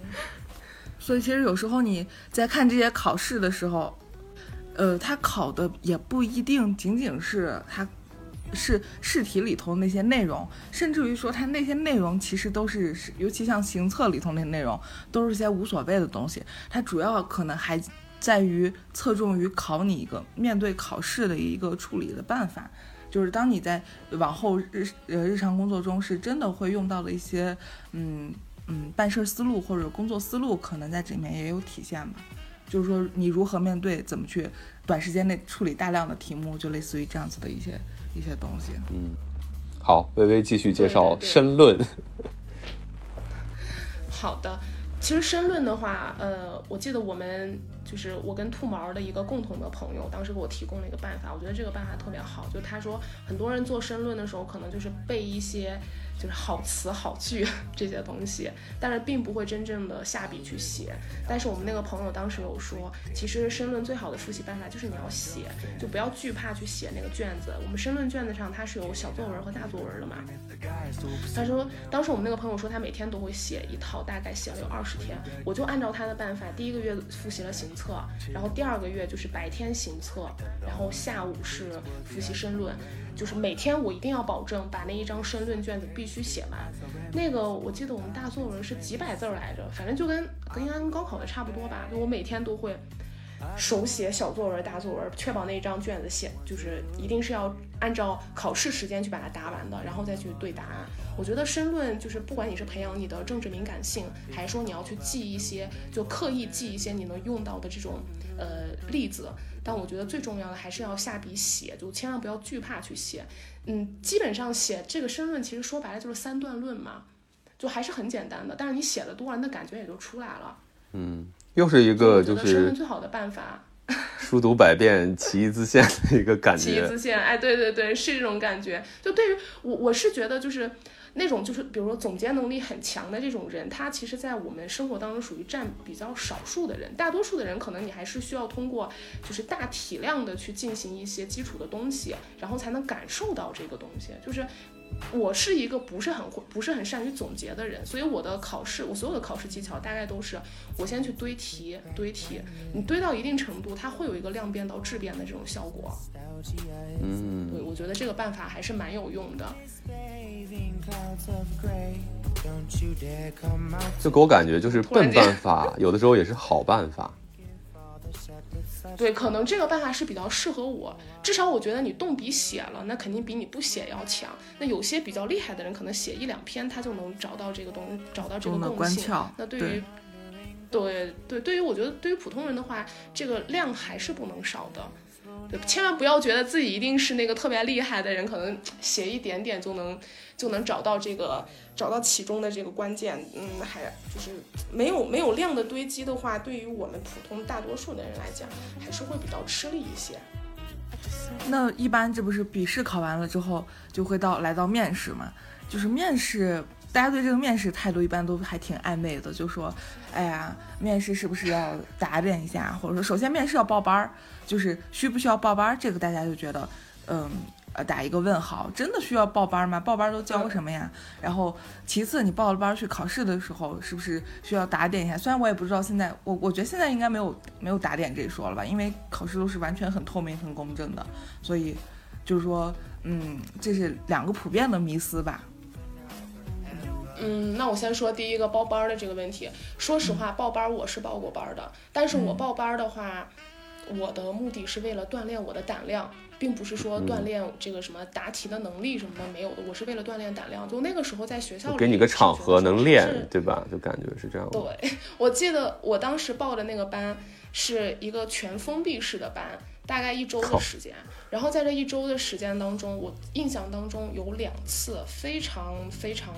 Speaker 3: 所以其实有时候你在看这些考试的时候，呃，他考的也不一定仅仅是他是试题里头那些内容，甚至于说它那些内容其实都是，尤其像行测里头那内容，都是些无所谓的东西。它主要可能还在于侧重于考你一个面对考试的一个处理的办法。就是当你在往后日呃日常工作中是真的会用到的一些嗯嗯办事思路或者工作思路，可能在这里面也有体现吧。就是说你如何面对，怎么去短时间内处理大量的题目，就类似于这样子的一些一些东西。
Speaker 2: 嗯好，微微继续介绍
Speaker 4: 对对对
Speaker 2: 申论。
Speaker 4: 好的，其实申论的话，呃，我记得我们就是我跟兔毛的一个共同的朋友，当时给我提供了一个办法，我觉得这个办法特别好。就他说，很多人做申论的时候，可能就是背一些就是好词好句 这些东西，但是并不会真正的下笔去写。但是我们那个朋友当时有说，其实申论最好的复习办法就是你要写，就不要惧怕去写那个卷子。我们申论卷子上它是有小作文和大作文的嘛。他说，当时我们那个朋友说他每天都会写一套，大概写了有二十天。我就按照他的办法，第一个月复习了行测，然后第二个月就是白天行测，然后下午是复习申论。就是每天我一定要保证把那一张申论卷子必须写完。那个我记得我们大作文是几百字儿来着，反正就跟跟跟高考的差不多吧。就我每天都会手写小作文、大作文，确保那一张卷子写就是一定是要按照考试时间去把它答完的，然后再去对答案。我觉得申论就是不管你是培养你的政治敏感性，还是说你要去记一些，就刻意记一些你能用到的这种呃例子，但我觉得最重要的还是要下笔写，就千万不要惧怕去写。嗯，基本上写这个申论其实说白了就是三段论嘛，就还是很简单的，但是你写的多了，那感觉也就出来了。
Speaker 2: 嗯，又是一个就
Speaker 4: 是申论最好的办法。
Speaker 2: 书读百遍，其义自现的一个感 觉。
Speaker 4: 其义自现，哎，对对对，是这种感觉。就对于我，我是觉得就是那种就是比如说总结能力很强的这种人，他其实在我们生活当中属于占比较少数的人，大多数的人可能你还是需要通过就是大体量的去进行一些基础的东西，然后才能感受到这个东西。就是我是一个不是很会、不是很善于总结的人，所以我的考试，我所有的考试技巧大概都是我先去堆题，堆题，你堆到一定程度，它会有一个量变到质变的这种效果。
Speaker 2: 嗯，
Speaker 4: 对，我觉得这个办法还是蛮有用的。
Speaker 2: 就给我感觉就是笨办法，有的时候也是好办法。
Speaker 4: 对，可能这个办法是比较适合我，至少我觉得你动笔写了，那肯定比你不写要强。那有些比较厉害的人，可能写一两篇，他就能找到这个东，找到这个共性。那对于，对对，对于我觉得对于普通人的话，这个量还是不能少的。千万不要觉得自己一定是那个特别厉害的人，可能写一点点就能就能找到这个找到其中的这个关键。嗯，还就是没有没有量的堆积的话，对于我们普通大多数的人来讲，还是会比较吃力一些。
Speaker 3: 那一般这不是笔试考完了之后，就会到来到面试嘛？就是面试，大家对这个面试态度一般都还挺暧昧的，就说，哎呀，面试是不是要打点一下？或者说，首先面试要报班儿，就是需不需要报班儿？这个大家就觉得，嗯。呃，打一个问号，真的需要报班吗？报班都教什么呀？然后，其次，你报了班去考试的时候，是不是需要打点一下？虽然我也不知道现在，我我觉得现在应该没有没有打点这一说了吧，因为考试都是完全很透明、很公正的，所以就是说，嗯，这是两个普遍的迷思吧。
Speaker 4: 嗯，那我先说第一个报班儿的这个问题。说实话，报班儿我是报过班儿的，但是我报班儿的话，我的目的是为了锻炼我的胆量，并不是说锻炼这个什么答题的能力什么的没有的，我是为了锻炼胆量。就那个时候在学校里
Speaker 2: 给你个场合能练，对吧？就感觉是这样。
Speaker 4: 对，我记得我当时报的那个班是一个全封闭式的班，大概一周的时间。然后在这一周的时间当中，我印象当中有两次非常非常，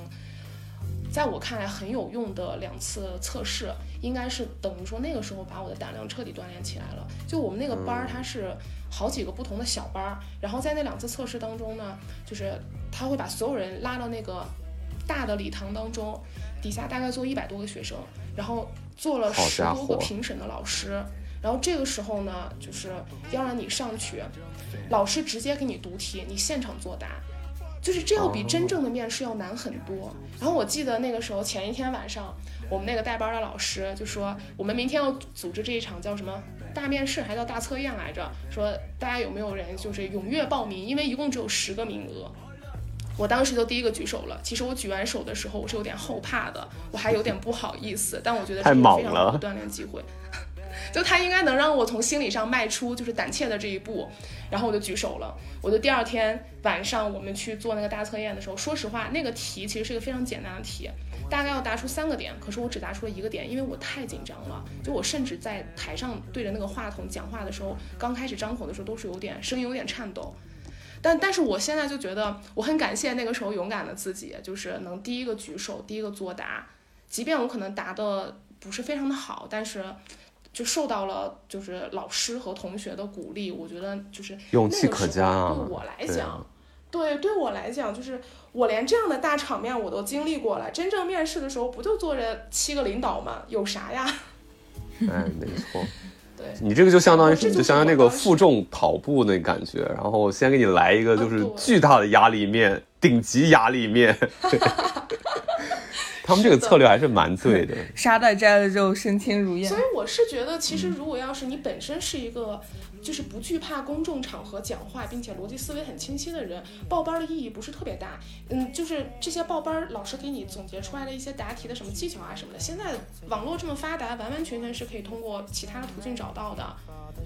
Speaker 4: 在我看来很有用的两次测试，应该是等于说那个时候把我的胆量彻底锻炼起来了。就我们那个班儿，它是好几个不同的小班儿，然后在那两次测试当中呢，就是他会把所有人拉到那个大的礼堂当中，底下大概坐一百多个学生，然后做了十多个评审的老师。然后这个时候呢，就是要让你上去，老师直接给你读题，你现场作答，就是这要比真正的面试要难很多。然后我记得那个时候前一天晚上，我们那个带班的老师就说，我们明天要组织这一场叫什么大面试，还叫大测验来着，说大家有没有人就是踊跃报名，因为一共只有十个名额。我当时就第一个举手了。其实我举完手的时候，我是有点后怕的，我还有点不好意思，但我觉得这
Speaker 2: 太
Speaker 4: 是非常好的锻炼机会。就他应该能让我从心理上迈出就是胆怯的这一步，然后我就举手了。我就第二天晚上我们去做那个大测验的时候，说实话，那个题其实是一个非常简单的题，大概要答出三个点，可是我只答出了一个点，因为我太紧张了。就我甚至在台上对着那个话筒讲话的时候，刚开始张口的时候都是有点声音有点颤抖。但但是我现在就觉得我很感谢那个时候勇敢的自己，就是能第一个举手，第一个作答，即便我可能答的不是非常的好，但是就受到了就是老师和同学的鼓励，我觉得就是
Speaker 2: 勇气可嘉啊
Speaker 4: 对我来讲，对对我来讲，就是我连这样的大场面我都经历过了，真正面试的时候不就坐着七个领导吗？有啥呀？
Speaker 2: 哎，没错。
Speaker 4: 对。
Speaker 2: 你这个就相当于是，
Speaker 4: 就
Speaker 2: 相当于那个负重跑步那感觉，然后先给你来一个就是巨大的压力面，顶级压力面。他们这个策略还是蛮对的。
Speaker 3: 沙袋摘了之后，身轻如燕
Speaker 4: 所。以我是觉得，其实如果要是你本身是一个就是不惧怕公众场合讲话，并且逻辑思维很清晰的人，报班儿的意义不是特别大。嗯，就是这些报班儿老师给你总结出来的一些答题的什么技巧啊什么的，现在网络这么发达，完完全全是可以通过其他的途径找到的。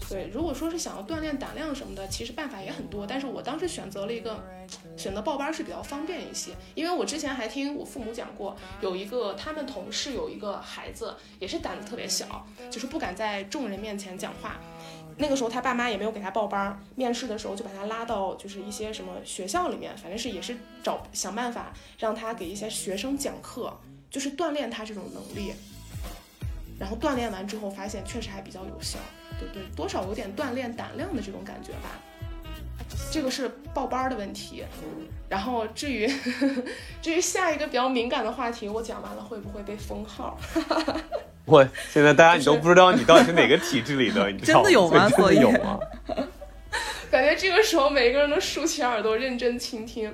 Speaker 4: 对，如果说是想要锻炼胆量什么的，其实办法也很多。但是我当时选择了一个，选择报班是比较方便一些，因为我之前还听我父母讲过，有一个他们同事有一个孩子也是胆子特别小，就是不敢在众人面前讲话。那个时候他爸妈也没有给他报班儿，面试的时候就把他拉到就是一些什么学校里面，反正是也是找想办法让他给一些学生讲课，就是锻炼他这种能力。然后锻炼完之后发现确实还比较有效，对对，多少有点锻炼胆量的这种感觉吧。这个是报班儿的问题。然后至于 至于下一个比较敏感的话题，我讲完了会不会被封号？
Speaker 2: 我现在大家你都不知道你到底是哪个体制里的，你知道
Speaker 3: 真的有吗
Speaker 2: 真的
Speaker 3: 所以
Speaker 2: 有吗？
Speaker 4: 感觉这个时候每个人都竖起耳朵认真倾听。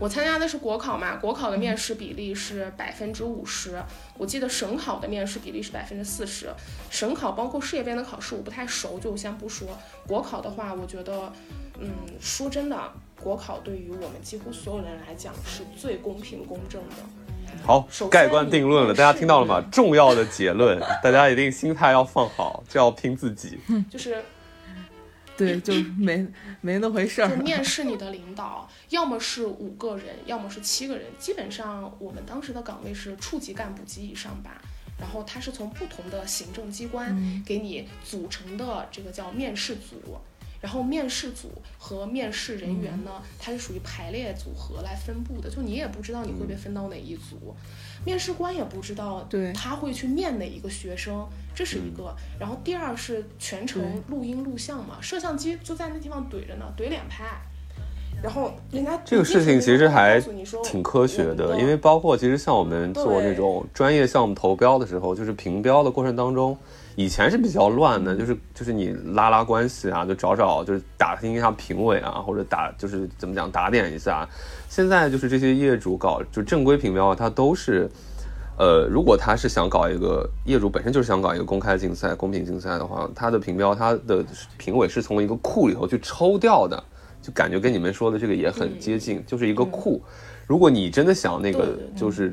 Speaker 4: 我参加的是国考嘛，国考的面试比例是百分之五十，我记得省考的面试比例是百分之四十。省考包括事业编的考试我不太熟，就先不说。国考的话，我觉得，嗯，说真的，国考对于我们几乎所有人来讲是最公平公正的。
Speaker 2: 好盖棺定论了，大家听到了吗？重要的结论，大家一定心态要放好，就要拼自己。
Speaker 4: 就是
Speaker 3: 对，就没没那回事儿
Speaker 4: 就
Speaker 3: 儿。
Speaker 4: 面 试你的领导，要么是五个人，要么是七个人。基本上我们当时的岗位是处级干部及以上吧。然后他是从不同的行政机关给你组成的这个叫面试组。然后面试组和面试人员呢，它是属于排列组合来分布的，就你也不知道你会被分到哪一组，面试官也不知道
Speaker 3: 对
Speaker 4: 他会去面哪一个学生，这是一个。然后第二是全程录音录像嘛，摄像机就在那地方怼着呢，怼脸拍。然后人家
Speaker 2: 这个事情其实还挺科学的，因为包括其实像我们做
Speaker 4: 对
Speaker 2: 那种专业项目投标的时候，就是评标的过程当中，以前是比较乱的，就是就是你拉拉关系啊，就找找就是打听一下评委啊，或者打就是怎么讲打点一下。现在就是这些业主搞就正规评标啊，它都是。呃，如果他是想搞一个业主本身就是想搞一个公开竞赛、公平竞赛的话，他的评标，他的评委是从一个库里头去抽掉的，就感觉跟你们说的这个也很接近，就是一个库。如果你真的想那个就是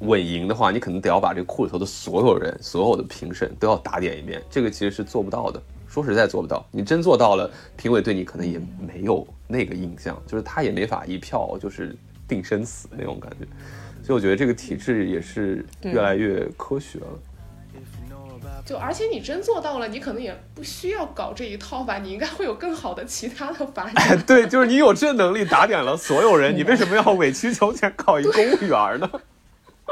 Speaker 2: 稳赢的话，你可能得要把这个库里头的所有人、所有的评审都要打点一遍，这个其实是做不到的。说实在做不到，你真做到了，评委对你可能也没有那个印象，就是他也没法一票就是定生死那种感觉。所以我觉得这个体制也是越来越科学了。
Speaker 4: 就而且你真做到了，你可能也不需要搞这一套吧，你应该会有更好的其他的发 展。
Speaker 2: 对，就是你有这能力打点了所有人，你为什么要委曲求全考一公务员呢？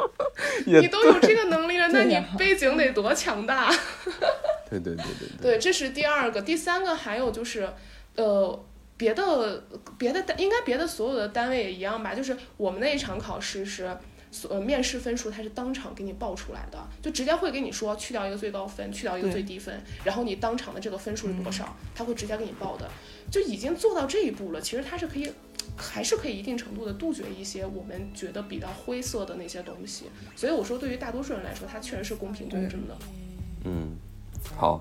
Speaker 2: 也
Speaker 4: 你都有这个能力了，那你背景得多强大？
Speaker 2: 对对对对对，
Speaker 4: 对，这是第二个，第三个还有就是，呃，别的别的单应该别的所有的单位也一样吧，就是我们那一场考试是。所呃面试分数它是当场给你报出来的，就直接会给你说去掉一个最高分，去掉一个最低分，然后你当场的这个分数是多
Speaker 3: 嗯
Speaker 4: 少，他会直接给你报的，就已经做到这一步了。其实它是可以，还是可以一定程度的杜绝一些我们觉得比较灰色的那些东西。所以我说，对于大多数人来说，它确实是公平公正的。
Speaker 2: 嗯，好，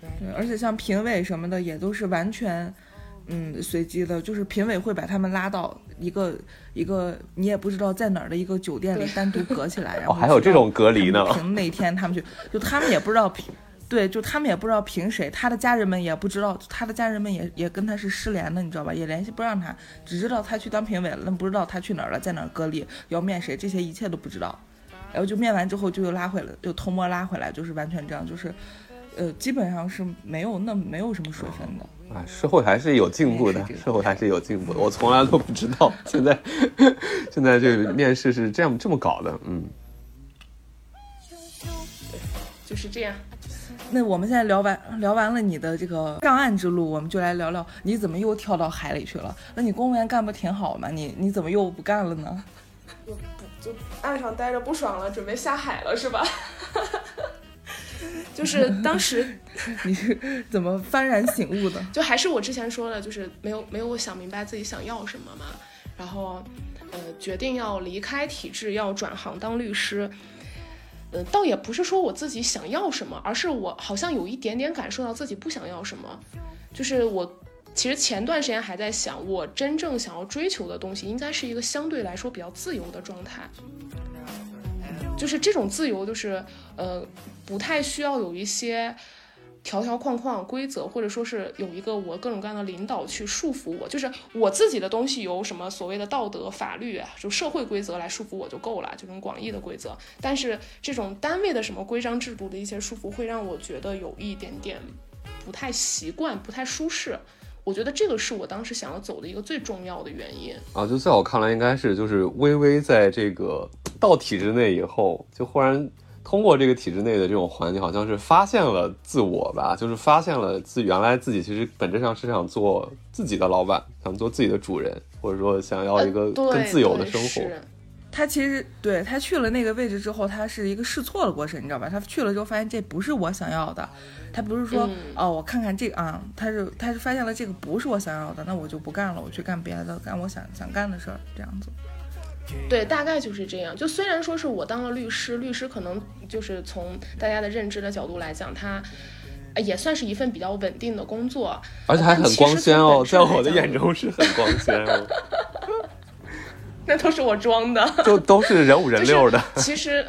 Speaker 3: 对，而且像评委什么的也都是完全，嗯，随机的，就是评委会把他们拉到一个一个你也不知道在哪儿的一个酒店里单独隔起来，然
Speaker 2: 哦，
Speaker 3: 后
Speaker 2: 还有这种隔离呢
Speaker 3: 那天他们去，就他们也不知道评，对，就他们也不知道凭谁，他的家人们也不知道，他的家人们也也跟他是失联的，你知道吧？也联系不上他，只知道他去当评委了，但不知道他去哪儿了，在哪儿隔离，要面谁，这些一切都不知道。然后就面完之后就又拉回来，又偷摸拉回来，就是完全这样，就是，呃，基本上是没有那没有什么水分的。
Speaker 2: 啊，社会还是有进步的社会还是有进步的。我从来都不知道，现在现在这个面试是这样这么搞的，嗯。
Speaker 4: 就是这样。
Speaker 3: 那我们现在聊完聊完了你的这个上岸之路，我们就来聊聊你怎么又跳到海里去了？那你公务员干不挺好吗？你你怎么又不干了呢？
Speaker 4: 就 不就岸上待着不爽了，准备下海了是吧？就是 当时
Speaker 3: 你是怎么幡然醒悟的？
Speaker 4: 就还是我之前说的，就是没有没有想明白自己想要什么嘛，然后呃决定要离开体制，要转行当律师。嗯，倒也不是说我自己想要什么，而是我好像有一点点感受到自己不想要什么。就是我其实前段时间还在想，我真正想要追求的东西，应该是一个相对来说比较自由的状态。就是这种自由，就是呃，不太需要有一些条条框框、规则，或者说是有一个我各种各样的领导去束缚我。就是我自己的东西由什么所谓的道德、法律啊，就社会规则来束缚我就够了，这种广义的规则。但是这种单位的什么规章制度的一些束缚，会让我觉得有一点点不太习惯、不太舒适。我觉得这个是我当时想要走的一个最重要的原因。
Speaker 2: 啊，就在我看来，应该是就是微微在这个到体制内以后，就忽然通过这个体制内的这种环境，好像是发现了自我吧，就是发现了自原来自己其实本质上是想做自己的老板，想做自己的主人，或者说想要一个更自由的生活。
Speaker 4: 是
Speaker 3: 他其实对他去了那个位置之后，他是一个试错的过程，你知道吧？他去了之后发现这不是我想要的，他不是说、
Speaker 4: 嗯
Speaker 3: 哦，我看看这个啊，他是他是发现了这个不是我想要的，那我就不干了，我去干别的，干我想想干的事儿，这样子。
Speaker 4: 对，大概就是这样。就虽然说是我当了律师，律师可能就是从大家的认知的角度来讲，它呃也算是一份比较稳定的工作，
Speaker 2: 而且还很光鲜哦，在我的眼中是很光鲜哦，
Speaker 4: 那都是我装的。
Speaker 2: 就都是人五人六的。
Speaker 4: 其实，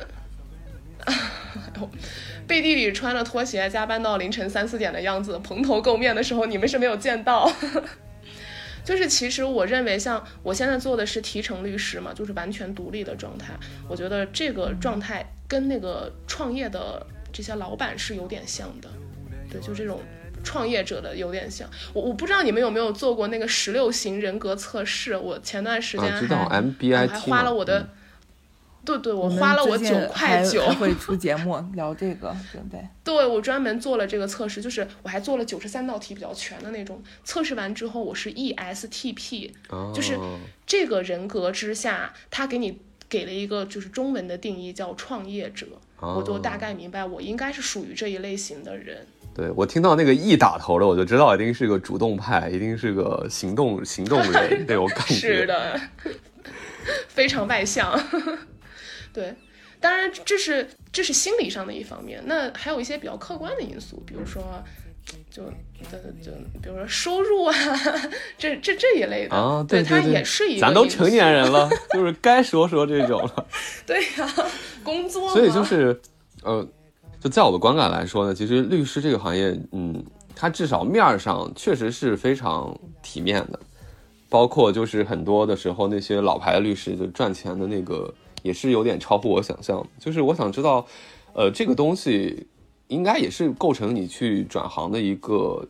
Speaker 4: 背地里穿着拖鞋加班到凌晨三四点的样子，蓬头垢面的时候，你们是没有见到。就是其实我认为，像我现在做的是提成律师嘛，就是完全独立的状态。我觉得这个状态跟那个创业的这些老板是有点像的，对，就这种创业者的有点像。我我不知道你们有没有做过那个十六型人格测试，我前段时间
Speaker 2: 啊，
Speaker 4: 还、
Speaker 2: 知道
Speaker 4: 还花了我的，对对，我花了我九块
Speaker 3: 还
Speaker 4: 九，
Speaker 3: 会 出节目聊这个，准备。
Speaker 4: 对我专门做了这个测试，就是我还做了九十三道题比较全的那种。测试完之后，我是 E ESTP，
Speaker 2: 哦
Speaker 4: 就是这个人格之下，他给你给了一个就是中文的定义叫创业者，我就大概明白我应该是属于这一类型的人。
Speaker 2: 对我听到那个 E 打头的，我就知道一定是个主动派，一定是个行动行动人 那种感觉。
Speaker 4: 是的，非常外向。对，当然这是这是心理上的一方面，那还有一些比较客观的因素，比如说。就就就比如说收入啊，这这这一类的
Speaker 2: 啊，对
Speaker 4: 它
Speaker 2: 对，
Speaker 4: 也是一个
Speaker 2: 咱都成年人了，就是该说说这种了。
Speaker 4: 对呀、工作，
Speaker 2: 所以就是，呃，就在我的观感来说呢，其实律师这个行业，嗯，它至少面儿上确实是非常体面的，包括就是很多的时候那些老牌的律师就赚钱的那个也是有点超乎我想象。就是我想知道，呃，这个东西应该也是构成你去转行的一个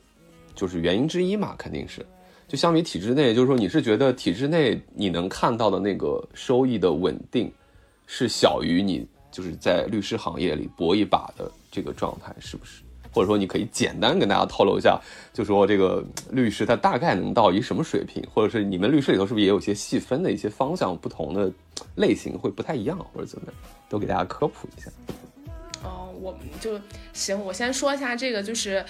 Speaker 2: 就是原因之一嘛，肯定是。就相比体制内，就是说你是觉得体制内你能看到的那个收益的稳定，是小于你就是在律师行业里搏一把的这个状态，是不是？或者说你可以简单跟大家透露一下，就说这个律师他大概能到一什么水平，或者是你们律师里头是不是也有些细分的一些方向，不同的类型会不太一样，或者怎么样，都给大家科普一下。
Speaker 4: 哦，我们就行，我先说一下这个，就是，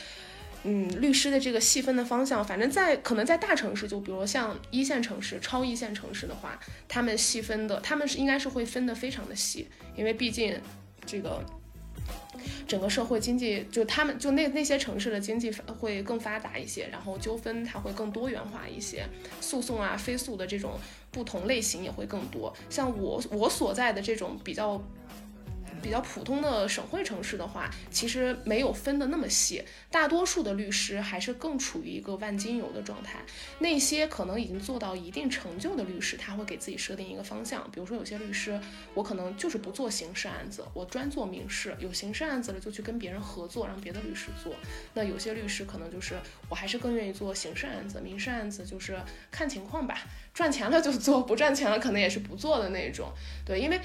Speaker 4: 嗯，律师的这个细分的方向，反正在可能在大城市，就比如像一线城市、超一线城市的话，他们细分的，他们是应该是会分的非常的细，因为毕竟这个。整个社会经济就他们就那那些城市的经济会更发达一些，然后纠纷它会更多元化一些，诉讼啊、非诉的这种不同类型也会更多。像我我所在的这种比较比较普通的省会城市的话，其实没有分的那么细，大多数的律师还是更处于一个万金油的状态。那些可能已经做到一定成就的律师，他会给自己设定一个方向，比如说有些律师，我可能就是不做刑事案子，我专做民事，有刑事案子了就去跟别人合作，让别的律师做。那有些律师可能就是我还是更愿意做刑事案子，民事案子就是看情况吧，赚钱了就做，不赚钱了可能也是不做的那种。对，因为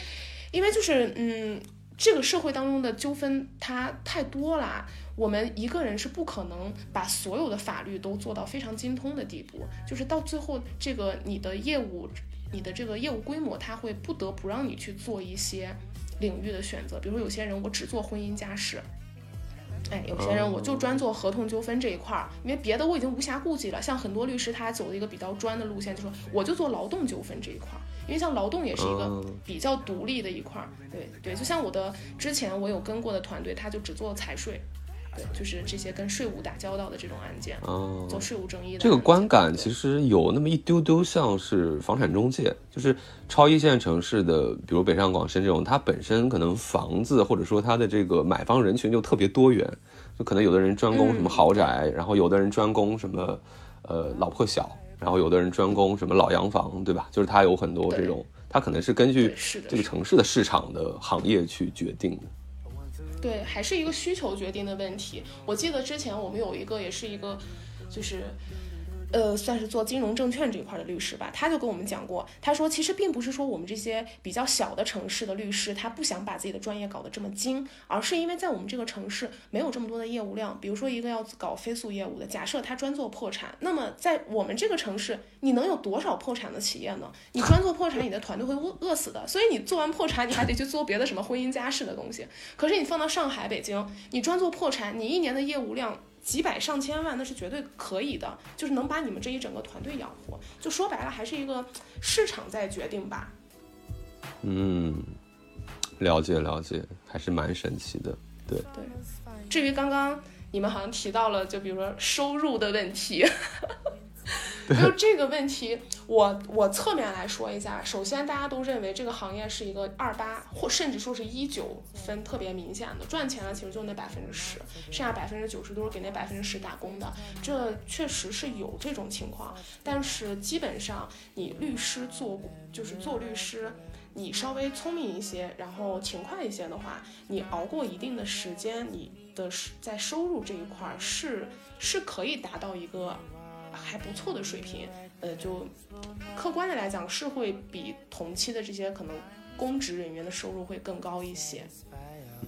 Speaker 4: 因为就是嗯。这个社会当中的纠纷它太多了，我们一个人是不可能把所有的法律都做到非常精通的地步，就是到最后这个你的业务，你的这个业务规模，它会不得不让你去做一些领域的选择，比如说有些人我只做婚姻家事。哎，有些人我就专做合同纠纷这一块儿，因为别的我已经无暇顾及了。像很多律师他走的一个比较专的路线，就说我就做劳动纠纷这一块儿，因为像劳动也是一个
Speaker 2: 嗯
Speaker 4: 比较独立的一块儿。对对，就像我的之前我有跟过的团队，他就只做财税，对，就是这些跟税务打交道的这种案件，
Speaker 2: 哦，
Speaker 4: 做税务争议的
Speaker 2: 这个观感其实有那么一丢丢像是房产中介，就是超一线城市的，比如北上广深这种，它本身可能房子或者说它的这个买方人群就特别多元，就可能有的人专攻什么豪宅，然后有的人专攻什么呃老破小，然后有的人专攻什么老洋房，对吧？就是它有很多这种，它可能是根据这个城市的市场的行业去决定的。
Speaker 4: 对，还是一个需求决定的问题。我记得之前我们有一个，也是一个，就是。呃，算是做金融证券这一块的律师吧，他就跟我们讲过，他说其实并不是说我们这些比较小的城市的律师，他不想把自己的专业搞得这么精，而是因为在我们这个城市没有这么多的业务量。比如说一个要搞飞速业务的，假设他专做破产，那么在我们这个城市，你能有多少破产的企业呢？你专做破产，你的团队会饿饿死的。所以你做完破产，你还得去做别的什么婚姻家事的东西。可是你放到上海、北京，你专做破产，你一年的业务量几百上千万，那是绝对可以的，就是能把你们这一整个团队养活。就说白了，还是一个市场在决定吧。
Speaker 2: 嗯，了解了解，还是蛮神奇的。对，
Speaker 4: 对，至于刚刚你们好像提到了，就比如说收入的问题，就这个问题，我我侧面来说一下。首先，大家都认为这个行业是一个二八或甚至说是一九分特别明显的，赚钱了其实就那百分之十，剩下百分之九十都是给那百分之十打工的。这确实是有这种情况，但是基本上你律师做就是做律师。你稍微聪明一些，然后勤快一些的话，你熬过一定的时间，你的在收入这一块儿是是可以达到一个还不错的水平。呃，就客观的来讲，是会比同期的这些可能公职人员的收入会更高一些。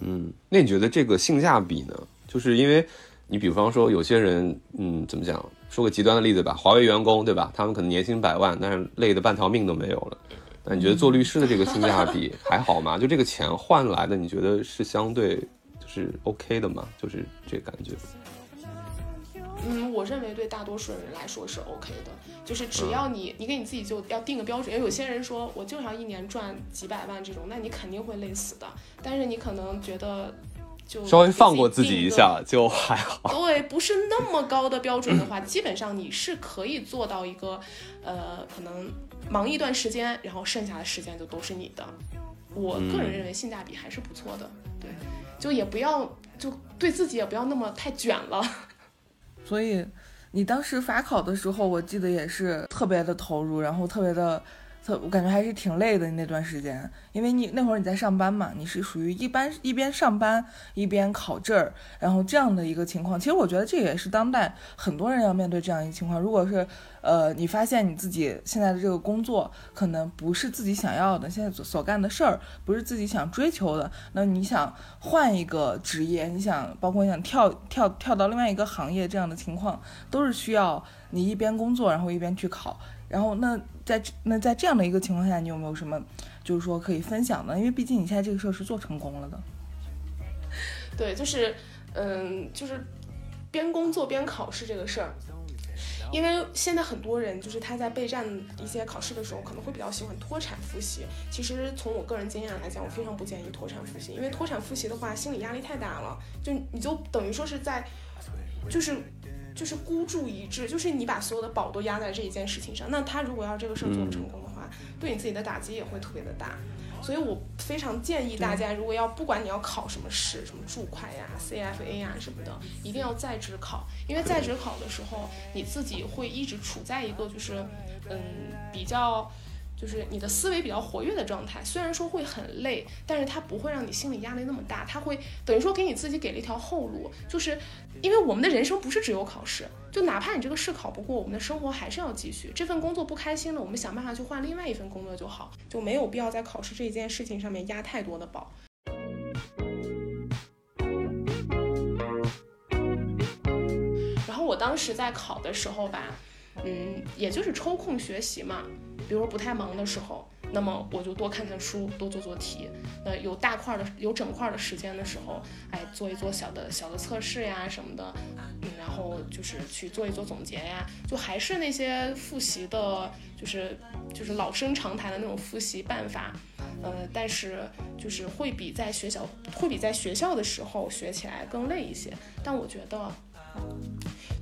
Speaker 2: 嗯，那你觉得这个性价比呢？就是因为你比方说有些人，嗯，怎么讲？说个极端的例子吧，华为员工对吧？他们可能年薪百万，但是累得半条命都没有了。那你觉得做律师的这个性价比还好吗？就这个钱换来的，你觉得是相对就是 OK 的吗？就是这感觉。
Speaker 4: 嗯，我认为对大多数人来说是 OK 的，就是只要你你给你自己就要定个标准，因为有些人说我就想一年赚几百万这种，那你肯定会累死的。但是你可能觉得就
Speaker 2: 稍微放过自己一下就还好。
Speaker 4: 对，不是那么高的标准的话，基本上你是可以做到一个，呃，可能忙一段时间，然后剩下的时间就都是你的。我个人认为性价比还是不错的，对，就也不要就对自己也不要那么太卷了。
Speaker 3: 所以你当时法考的时候，我记得也是特别的投入，然后特别的我感觉还是挺累的那段时间，因为你那会儿你在上班嘛，你是属于一般一边上班一边考证儿，然后这样的一个情况。其实我觉得这也是当代很多人要面对这样一个情况。如果是呃你发现你自己现在的这个工作可能不是自己想要的，现在所所干的事儿不是自己想追求的，那你想换一个职业，你想包括你想跳跳跳到另外一个行业这样的情况，都是需要你一边工作然后一边去考。然后那在这那在这样的一个情况下，你有没有什么就是说可以分享的？因为毕竟你现在这个事儿是做成功了的。
Speaker 4: 对，就是，嗯，就是边工作边考试这个事儿，因为现在很多人就是他在备战一些考试的时候，可能会比较喜欢脱产复习。其实从我个人经验来讲，我非常不建议脱产复习，因为脱产复习的话，心理压力太大了，就你就等于说是在，就是。就是孤注一掷，就是你把所有的宝都压在这一件事情上。那他如果要这个事儿做得成功的话，对你自己的打击也会特别的大。所以我非常建议大家，如果要不管你要考什么试，什么注会呀、CFA 呀什么的，一定要在职考，因为在职考的时候，你自己会一直处在一个就是嗯比较。就是你的思维比较活跃的状态，虽然说会很累，但是它不会让你心理压力那么大，它会等于说给你自己给了一条后路，就是因为我们的人生不是只有考试，就哪怕你这个试考不过，我们的生活还是要继续。这份工作不开心了，我们想办法去换另外一份工作就好，就没有必要在考试这件事情上面压太多的宝。然后我当时在考的时候吧，嗯，也就是抽空学习嘛，比如不太忙的时候，那么我就多看看书，多做做题。呃，有大块的、有整块的时间的时候，哎，做一做小的小的测试呀什么的，嗯，然后就是去做一做总结呀，就还是那些复习的，就是就是老生常谈的那种复习办法。呃，但是就是会比在学校会比在学校的时候学起来更累一些。但我觉得。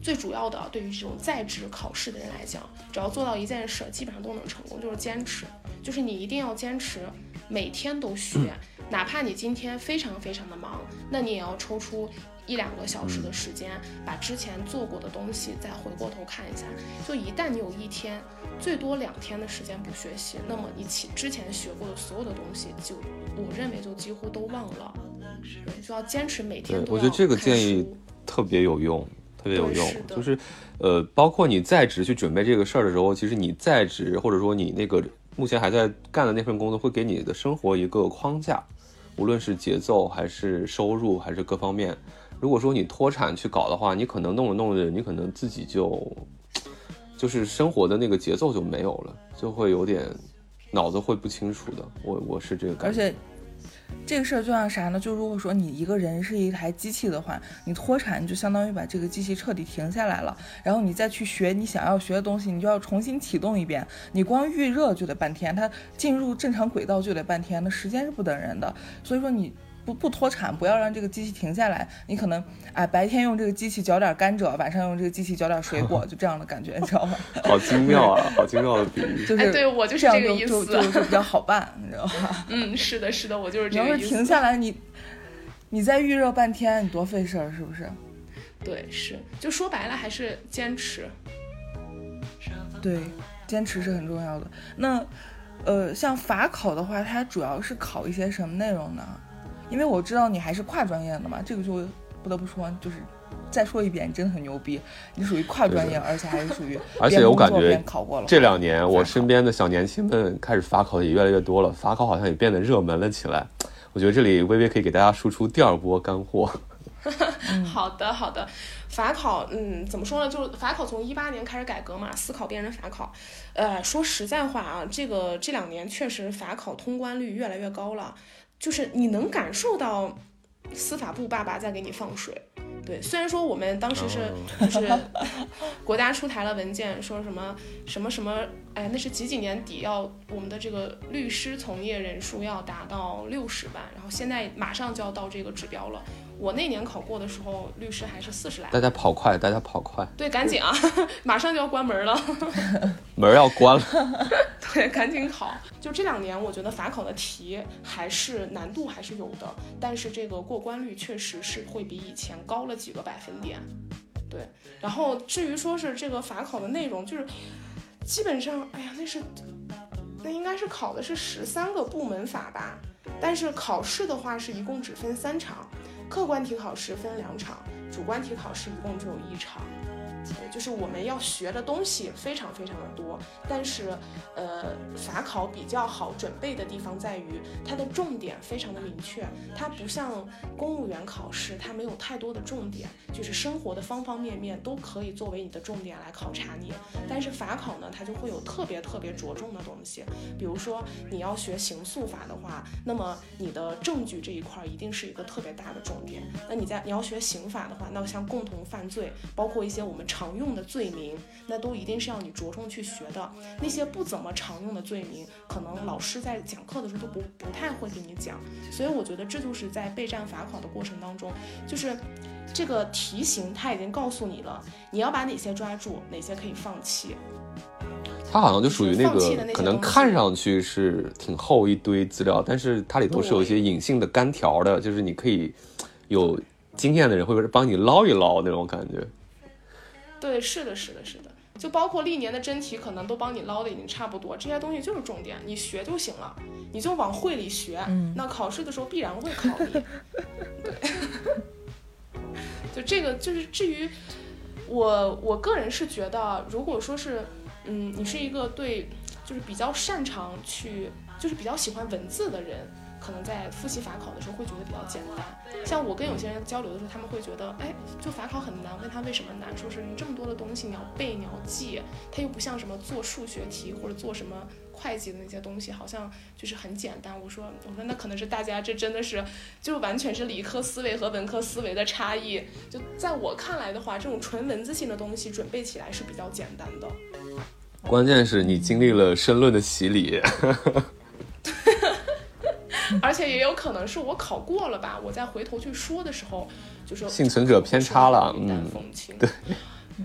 Speaker 4: 最主要的，对于这种在职考试的人来讲，只要做到一件事，基本上都能成功，就是坚持。就是你一定要坚持，每天都学，哪怕你今天非常非常的忙，那你也要抽出一两个小时的时间，把之前做过的东西再回过头看一下。就一旦你有一天，最多两天的时间不学习，那么你起之前学过的所有的东西，就我认为就几乎都忘了。对，就要坚持每天
Speaker 2: 我觉得这个建议
Speaker 4: 书
Speaker 2: 特别有用，特别有用
Speaker 4: 是。
Speaker 2: 就是，呃，包括你在职去准备这个事儿的时候，其实你在职或者说你那个目前还在干的那份工作，会给你的生活一个框架，无论是节奏还是收入还是各方面。如果说你脱产去搞的话，你可能弄着弄着，你可能自己就就是生活的那个节奏就没有了，就会有点脑子会不清楚的。我我是这个感觉。
Speaker 3: 而且这个事儿就像啥呢？就如果说你一个人是一台机器的话，你脱产就相当于把这个机器彻底停下来了，然后你再去学你想要学的东西，你就要重新启动一遍。你光预热就得半天，它进入正常轨道就得半天，那时间是不等人的。所以说你。不不脱产，不要让这个机器停下来。你可能哎，白天用这个机器搅点甘蔗，晚上用这个机器搅点水果，就这样的感觉，你知道吗？
Speaker 2: 好精妙啊，好精妙的比喻。
Speaker 3: 就是
Speaker 4: 哎对我就是
Speaker 3: 这样
Speaker 4: 这个意
Speaker 3: 就
Speaker 4: 思
Speaker 3: 就就就比较好办，你知道吧？
Speaker 4: 嗯，是的，是的，我就是
Speaker 3: 你要是
Speaker 4: 这个意思。
Speaker 3: 停下来，你你再预热半天，你多费事儿，是不是？
Speaker 4: 对，是，就说白了还是坚持。
Speaker 3: 对，坚持是很重要的。那呃，像法考的话，它主要是考一些什么内容呢？因为我知道你还是跨专业的嘛，这个就不得不说，就是再说一遍，你真的很牛逼，你属于跨专业，而且还是属于
Speaker 2: 而且
Speaker 3: 边工作
Speaker 2: 我感觉
Speaker 3: 边考过了。
Speaker 2: 这两年我身边的小年轻们开始法考的也越来越多了，法考好像也变得热门了起来。我觉得这里微微可以给大家输出第二波干货。
Speaker 4: 好的，好的。法考，嗯，怎么说呢？就是法考从一八年开始改革嘛，司考变成法考。呃，说实在话啊，这个这两年确实法考通关率越来越高了，就是你能感受到司法部爸爸在给你放水。对，虽然说我们当时是 就是国家出台了文件，说什么什么什么，哎，那是几几年底要我们的这个律师从业人数要达到六十万，然后现在马上就要到这个指标了。我那年考过的时候，律师还是四十来
Speaker 2: 大。家跑快，大家跑快，
Speaker 4: 对，赶紧啊，马上就要关门了。
Speaker 2: 门儿要关了。
Speaker 4: 对，赶紧考。就这两年，我觉得法考的题还是难度还是有的，但是这个过关率确实是会比以前高了几个百分点。对，然后至于说是这个法考的内容，就是基本上，哎呀，那是那应该是考的是十三个部门法吧，但是考试的话是一共只分三场，客观题考试分两场，主观题考试一共只有一场。就是我们要学的东西非常非常的多，但是，呃，法考比较好准备的地方在于它的重点非常的明确，它不像公务员考试，它没有太多的重点，就是生活的方方面面都可以作为你的重点来考察你。但是法考呢，它就会有特别特别着重的东西，比如说你要学刑诉法的话，那么你的证据这一块儿一定是一个特别大的重点。那你在你要学刑法的话，那像共同犯罪，包括一些我们常用的罪名，那都一定是要你着重去学的。那些不怎么常用的罪名，可能老师在讲课的时候都不不太会给你讲。所以我觉得这就是在备战法考的过程当中，就是这个题型它已经告诉你了，你要把哪些抓住，哪些可以放弃。
Speaker 2: 它好像就属于那个可能看上去是挺厚一堆资料，但是它里头是有一些隐性的干条的，就是你可以有经验的人会不会帮你捞一捞那种感觉。
Speaker 4: 对，是的，是的，是的。就包括历年的真题，可能都帮你捞的已经差不多，这些东西就是重点，你学就行了，你就往会里学。那考试的时候必然会考你。对，就这个就是至于我，我个人是觉得，如果说是，嗯，你是一个对，就是比较擅长去，就是比较喜欢文字的人。可能在复习法考的时候会觉得比较简单，像我跟有些人交流的时候，他们会觉得，哎，就法考很难。问他为什么难，说是你这么多的东西你要背你要记，它又不像什么做数学题或者做什么会计的那些东西，好像就是很简单。我说，我说那可能是大家这真的是就完全是理科思维和文科思维的差异。就在我看来的话，这种纯文字性的东西准备起来是比较简单的。
Speaker 2: 关键是你经历了申论的洗礼，
Speaker 4: 而且也有可能是我考过了吧，我再回头去说的时候，就是
Speaker 2: 幸存者偏差了
Speaker 4: 云淡
Speaker 2: 嗯
Speaker 4: 风轻。对，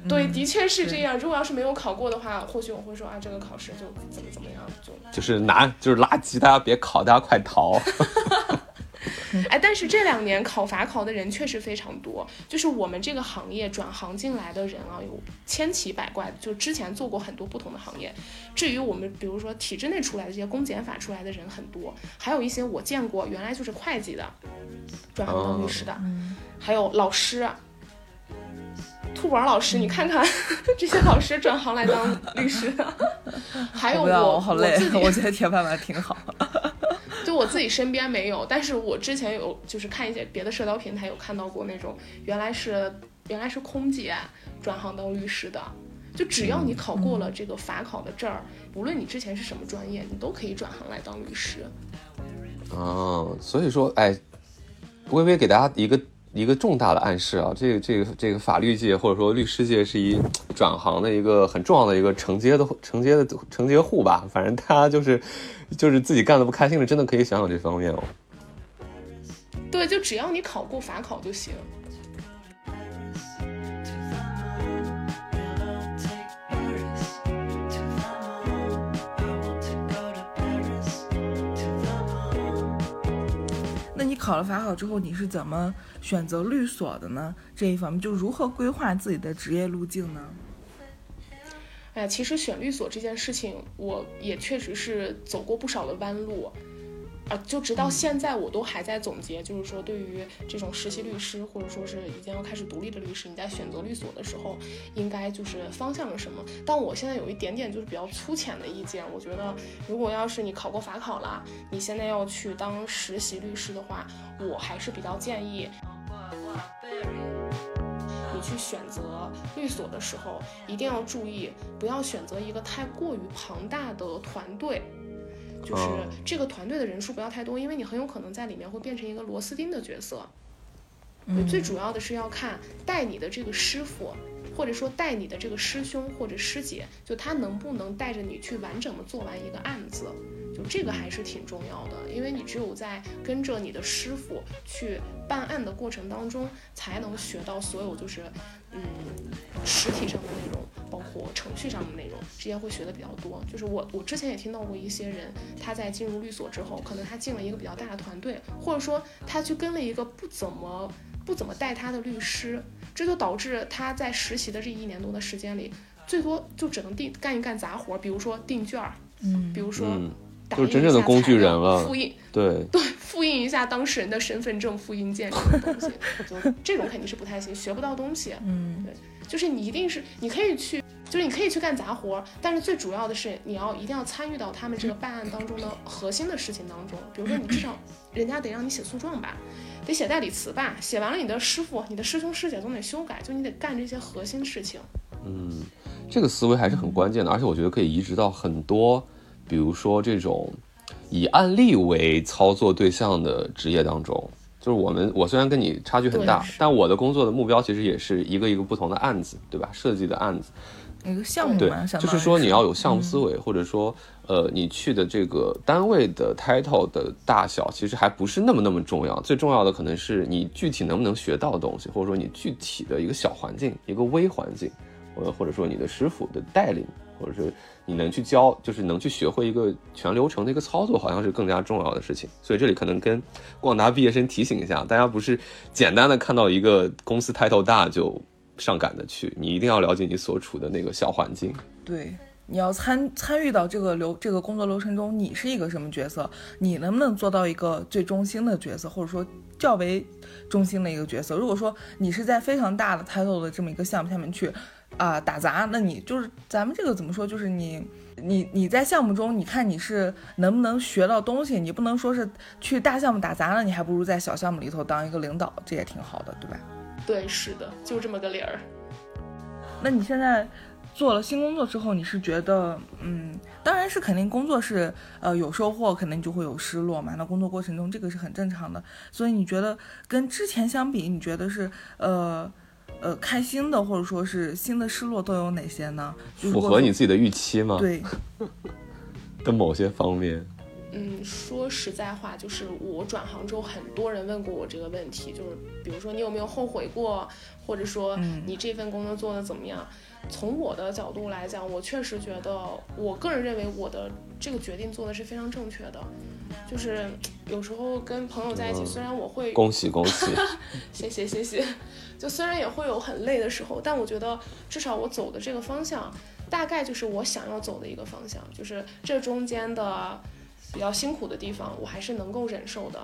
Speaker 4: 对，的确是这样。如果要是没有考过的话，或许我会说啊，这个考试就怎么怎么样，就
Speaker 2: 就是难，就是垃圾，大家别考，大家快逃。
Speaker 4: 哎，但是这两年考法考的人确实非常多，就是我们这个行业转行进来的人啊，有千奇百怪，就之前做过很多不同的行业。至于我们，比如说体制内出来的这些公检法出来的人很多，还有一些我见过原来就是会计的，转行当律师的，还有老师。兔宝老师，你看看 这些老师转行来当律师的，还有我
Speaker 3: 我好累
Speaker 4: 自己，
Speaker 3: 我觉得铁饭碗挺好。
Speaker 4: 就我自己身边没有，但是我之前有就是看一些别的社交平台有看到过那种原来是原来是空姐转行当律师的，就只要你考过了这个法考的证儿，无论你之前是什么专业，你都可以转行来当律师。
Speaker 2: 哦，所以说，哎，微微给大家一个一个重大的暗示啊，这个这个这个法律界或者说律师界是一转行的一个很重要的一个承接的承接的承接户吧。反正大家就是就是自己干的不开心了，真的可以想想这方面哦。
Speaker 4: 对，就只要你考过法考就行。
Speaker 1: Paris,
Speaker 3: 那你考了法考之后，你是怎么选择律所的呢？这一方面就如何规划自己的职业路径呢？
Speaker 4: 哎呀，其实选律所这件事情，我也确实是走过不少的弯路，啊，就直到现在我都还在总结，就是说对于这种实习律师，或者说是已经要开始独立的律师，你在选择律所的时候，应该就是方向是什么？但我现在有一点点就是比较粗浅的意见，我觉得如果要是你考过法考了，你现在要去当实习律师的话，我还是比较建议你去选择律所的时候，一定要注意，不要选择一个太过于庞大的团队。就是
Speaker 2: 哦
Speaker 4: 这个团队的人数不要太多，因为你很有可能在里面会变成一个螺丝钉的角色。最主要的是要看带你的这个师傅，或者说带你的这个师兄或者师姐，就他能不能带着你去完整的做完一个案子，就这个还是挺重要的，因为你只有在跟着你的师傅去办案的过程当中，才能学到所有就是嗯实体上的内容，包括程序上的内容，这些会学的比较多。就是我我之前也听到过一些人，他在进入律所之后，可能他进了一个比较大的团队，或者说他去跟了一个不怎么不怎么带他的律师，这就导致他在实习的这一年多的时间里，最多就只能定干一干杂活儿，比如说订卷儿、
Speaker 3: 嗯
Speaker 4: 比如说
Speaker 2: 嗯，
Speaker 4: 打
Speaker 2: 就是
Speaker 4: 印一下
Speaker 2: 真正的工具
Speaker 4: 材料
Speaker 2: 人了
Speaker 4: 复印
Speaker 2: 对，
Speaker 4: 对，复印一下当事人的身份证、复印件这种东西，就 这种肯定是不太行，学不到东西。
Speaker 3: 嗯对
Speaker 4: 就是你一定是你可以去，就是你可以去干杂活儿，但是最主要的是你要一定要参与到他们这个办案当中的核心的事情当中。比如说你至少人家得让你写诉状吧，得写代理词吧，写完了你的师傅、你的师兄师姐总得修改，就你得干这些核心事情。
Speaker 2: 嗯，这个思维还是很关键的，而且我觉得可以移植到很多，比如说这种以案例为操作对象的职业当中。就是我们，我虽然跟你差距很大，但我的工作的目标其实也是一个一个不同的案子，对吧？设计的案子，
Speaker 3: 一个项目
Speaker 2: 对
Speaker 3: 嘛，，
Speaker 2: 就是说你要有项目思维，或者说，呃，你去的这个单位的 title 的大小，其实还不是那么那么重要。最重要的可能是你具体能不能学到东西，或者说你具体的一个小环境、一个微环境，呃或者说你的师傅的带领，或者是你能去教，就是能去学会一个全流程的一个操作，好像是更加重要的事情。所以这里可能跟广大毕业生提醒一下，大家不是简单的看到一个公司 title 大就上赶的去，你一定要了解你所处的那个小环境。
Speaker 3: 对，你要参参与到这个流这个工作流程中，你是一个什么角色？你能不能做到一个最中心的角色，或者说较为中心的一个角色？如果说你是在非常大的 title 的这么一个项目下面去啊、打杂，那你就是咱们这个怎么说？就是你。你你在项目中，你看你是能不能学到东西？你不能说是去大项目打杂了，你还不如在小项目里头当一个领导，这也挺好的，对吧？
Speaker 4: 对，是的，就这么个理儿。
Speaker 3: 那你现在做了新工作之后，你是觉得，嗯，当然是肯定工作是呃有收获，肯定就会有失落嘛。那工作过程中这个是很正常的，所以你觉得跟之前相比，你觉得是呃呃开心的，或者说是新的失落都有哪些呢？
Speaker 2: 符合你自己的预期吗？
Speaker 3: 对，
Speaker 2: 的某些方面，
Speaker 4: 嗯，说实在话，就是我转行之后，很多人问过我这个问题，就是比如说你有没有后悔过，或者说
Speaker 3: 嗯
Speaker 4: 你这份工作做的怎么样？从我的角度来讲，我确实觉得，我个人认为我的这个决定做的是非常正确的。就是有时候跟朋友在一起，
Speaker 2: 嗯
Speaker 4: 虽然我会
Speaker 2: 恭喜恭喜！
Speaker 4: 谢谢谢谢，就虽然也会有很累的时候，但我觉得至少我走的这个方向，大概就是我想要走的一个方向，就是这中间的比较辛苦的地方，我还是能够忍受的。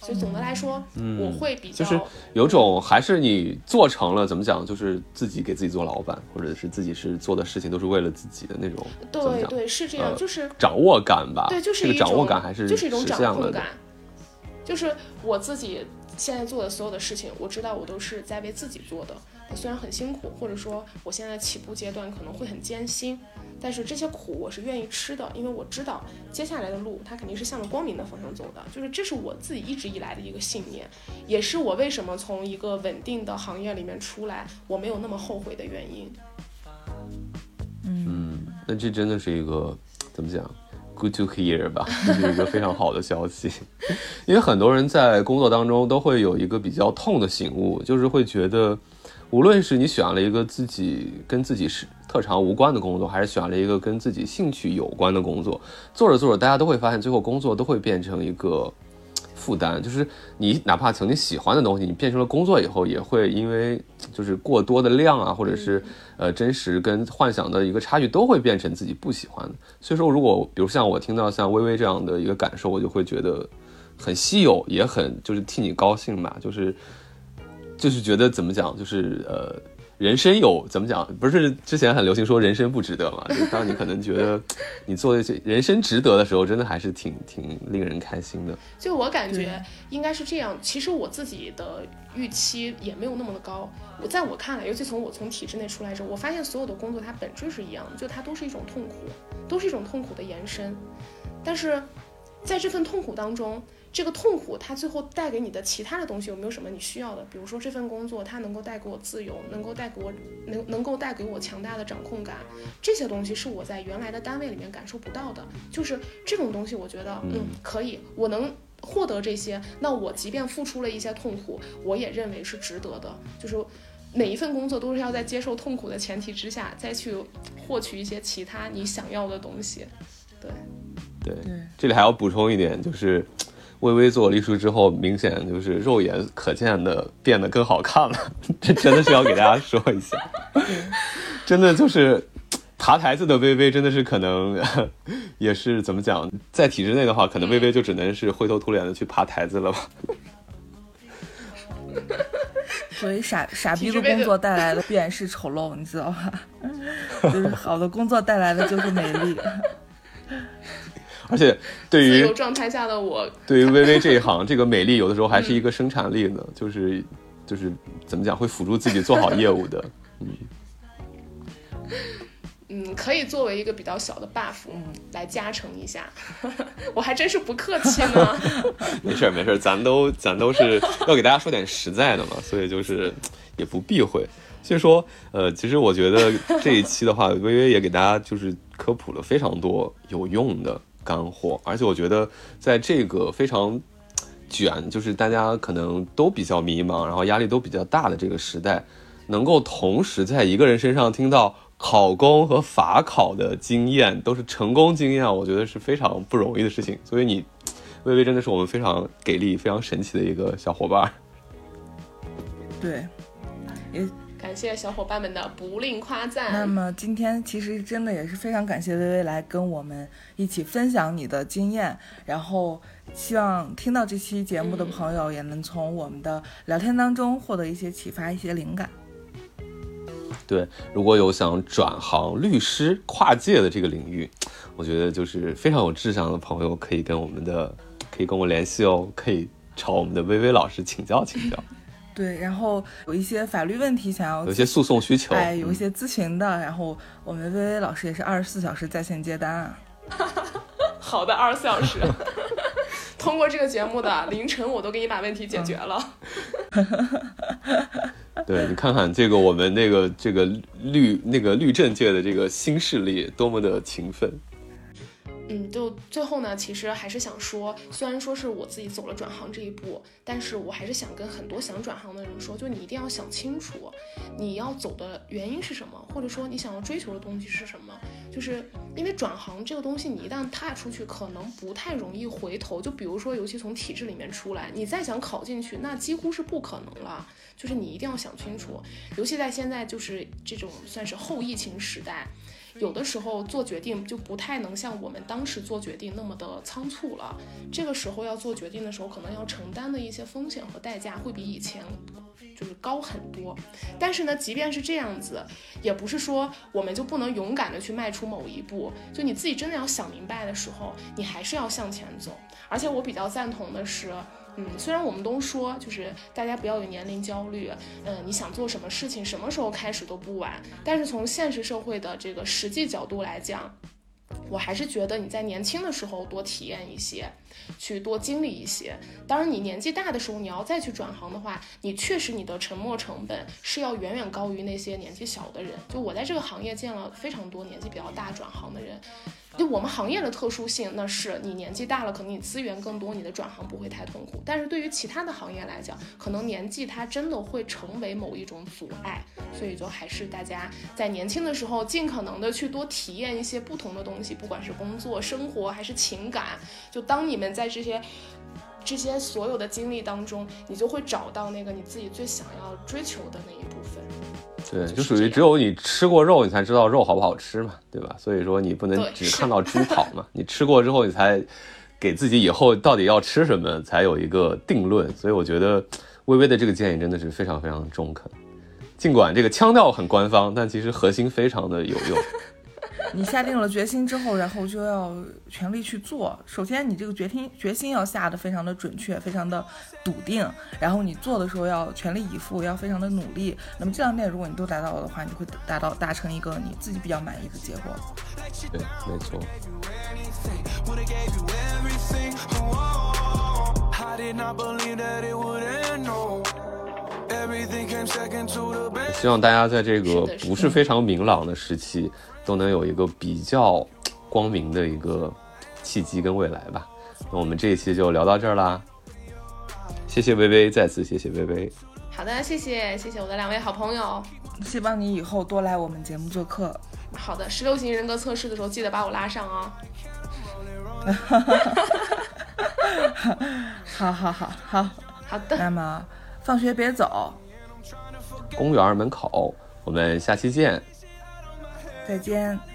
Speaker 4: 所以总的来说，我会比较、
Speaker 2: 嗯就是有种还是你做成了，怎么讲，就是自己给自己做老板，或者是自己是做的事情都是为了自己的那种，
Speaker 4: 对对是这样，
Speaker 2: 呃
Speaker 4: 就是
Speaker 2: 掌握感吧。
Speaker 4: 对，就是一
Speaker 2: 这个掌握感还是
Speaker 4: 就是一种掌控感就是我自己现在做的所有的事情，我知道我都是在为自己做的。虽然很辛苦，或者说我现在起步阶段可能会很艰辛，但是这些苦我是愿意吃的，因为我知道接下来的路它肯定是向着光明的方向走的。就是这是我自己一直以来的一个信念，也是我为什么从一个稳定的行业里面出来，我没有那么后悔的原因。
Speaker 2: 嗯，那这真的是一个怎么讲？Good to hear 吧，这是一个非常好的消息。因为很多人在工作当中都会有一个比较痛的醒悟，就是会觉得，无论是你选了一个自己跟自己是特长无关的工作，还是选了一个跟自己兴趣有关的工作，做着做着，大家都会发现，最后工作都会变成一个。负担就是你哪怕曾经喜欢的东西，你变成了工作以后，也会因为就是过多的量啊，或者是呃真实跟幻想的一个差距，都会变成自己不喜欢的。所以说，如果比如像我听到像微微这样的一个感受，我就会觉得很稀有，也很就是替你高兴吧，就是就是觉得怎么讲，就是呃。人生有怎么讲？不是之前很流行说人生不值得嘛？就当你可能觉得你做一些人生值得的时候，真的还是挺挺令人开心的。
Speaker 4: 就我感觉应该是这样，其实我自己的预期也没有那么的高。我在我看来，尤其从我从体制内出来之后，我发现所有的工作它本质是一样的，就它都是一种痛苦，都是一种痛苦的延伸。但是在这份痛苦当中，这个痛苦它最后带给你的其他的东西有没有什么你需要的？比如说这份工作它能够带给我自由，能够带给我能能够带给我强大的掌控感，这些东西是我在原来的单位里面感受不到的。就是这种东西，我觉得嗯可以，我能获得这些，那我即便付出了一些痛苦，我也认为是值得的。就是每一份工作都是要在接受痛苦的前提之下，再去获取一些其他你想要的东西。对，
Speaker 2: 对，
Speaker 3: 对
Speaker 2: 这里还要补充一点，就是微微做了艺术之后，明显就是肉眼可见的变得更好看了，这真的是要给大家说一下，真的就是爬台子的微微真的是可能也是怎么讲，在体制内的话，可能微微就只能是灰头土脸的去爬台子了吧。
Speaker 3: 所以傻傻逼
Speaker 4: 的
Speaker 3: 的工作带来的必然是丑陋，你知道吧？就是好的工作带来的就是美丽。
Speaker 2: 而且对于
Speaker 4: 自由状态下的我，
Speaker 2: 对于 微微这一行，这个美丽有的时候还是一个生产力呢，就是就是怎么讲，会辅助自己做好业务的。
Speaker 4: 嗯，嗯可以作为一个比较小的 buff 嗯来加成一下。我还真是不客气呢。
Speaker 2: 没事儿没事儿，咱都咱都是要给大家说点实在的嘛，所以就是也不避讳。所以说，呃，其实我觉得这一期的话，微微也给大家就是科普了非常多有用的干货，而且我觉得在这个非常卷，就是大家可能都比较迷茫，然后压力都比较大的这个时代，能够同时在一个人身上听到考公和法考的经验，都是成功经验，我觉得是非常不容易的事情。所以你，微微真的是我们非常给力、非常神奇的一个小伙伴儿。
Speaker 3: 对，也
Speaker 4: 感谢小伙伴们的不吝夸赞。
Speaker 3: 那么今天其实真的也是非常感谢微微来跟我们一起分享你的经验，然后希望听到这期节目的朋友也能从我们的聊天当中获得一些启发、一些灵感。
Speaker 2: 对，如果有想转行律师跨界的这个领域，我觉得就是非常有志向的朋友，可以跟我们的可以跟我联系哦，可以朝我们的微微老师请教请教，
Speaker 3: 对，然后有一些法律问题想要
Speaker 2: 有一些诉讼需求，
Speaker 3: 哎，有一
Speaker 2: 嗯
Speaker 3: 些咨询的，然后我们薇薇老师也是二十四小时在线接单啊。
Speaker 4: 好的，二十四小时。通过这个节目的凌晨，我都给你把问题解决了。
Speaker 2: 对你看看这个我们那个这个律那个律政界的这个新势力多么的勤奋，
Speaker 4: 嗯，就最后呢，其实还是想说，虽然说是我自己走了转行这一步，但是我还是想跟很多想转行的人说，就你一定要想清楚，你要走的原因是什么，或者说你想要追求的东西是什么。就是因为转行这个东西，你一旦踏出去，可能不太容易回头。就比如说，尤其从体制里面出来，你再想考进去，那几乎是不可能了。就是你一定要想清楚，尤其在现在就是这种算是后疫情时代，有的时候做决定就不太能像我们当时做决定那么的仓促了。这个时候要做决定的时候，可能要承担的一些风险和代价会比以前就是高很多。但是呢，即便是这样子，也不是说我们就不能勇敢的去迈出某一步。就你自己真的要想明白的时候，你还是要向前走。而且我比较赞同的是。嗯，虽然我们都说就是大家不要有年龄焦虑，嗯，你想做什么事情，什么时候开始都不晚。但是从现实社会的这个实际角度来讲，我还是觉得你在年轻的时候多体验一些，去多经历一些。当然，你年纪大的时候，你要再去转行的话，你确实你的沉没成本是要远远高于那些年纪小的人。就我在这个行业见了非常多年纪比较大转行的人。就我们行业的特殊性，那是你年纪大了，可能你资源更多，你的转行不会太痛苦。但是对于其他的行业来讲，可能年纪它真的会成为某一种阻碍。所以就还是大家在年轻的时候，尽可能的去多体验一些不同的东西，不管是工作、生活还是情感。就当你们在这些这些所有的经历当中，你就会找到那个你自己最想要追求的那一部分。
Speaker 2: 对，
Speaker 4: 就
Speaker 2: 就是属于只有你吃过肉，你才知道肉好不好吃嘛，对吧？所以说你不能只看到猪跑嘛，你吃过之后，你才给自己以后到底要吃什么才有一个定论。所以我觉得微微的这个建议真的是非常非常中肯，尽管这个腔调很官方，但其实核心非常的有用。
Speaker 3: 你下定了决心之后，然后就要全力去做。首先，你这个决心决心要下的非常的准确，非常的笃定。然后你做的时候要全力以赴，要非常的努力。那么这两点如果你都达到的话，你会达到达成一个你自己比较满意的结果。
Speaker 2: 对，没错。
Speaker 5: Would've gave you everything. Oh, I did not believe that it would end. No, everything came second to the best.
Speaker 2: 希望大家在这个不是非常明朗的时期，都能有一个比较光明的一个契机跟未来吧。那我们这一期就聊到这儿啦，谢谢微微，再次谢谢微微。
Speaker 4: 好的，谢谢谢谢我的两位好朋友。
Speaker 3: 希望你以后多来我们节目做客。
Speaker 4: 好的，十六型人格测试的时候记得把我拉上 啊。
Speaker 3: 好好好好，
Speaker 4: 好的，
Speaker 3: 那么放学别走，
Speaker 2: 公园门口，我们下期见。
Speaker 3: 再见。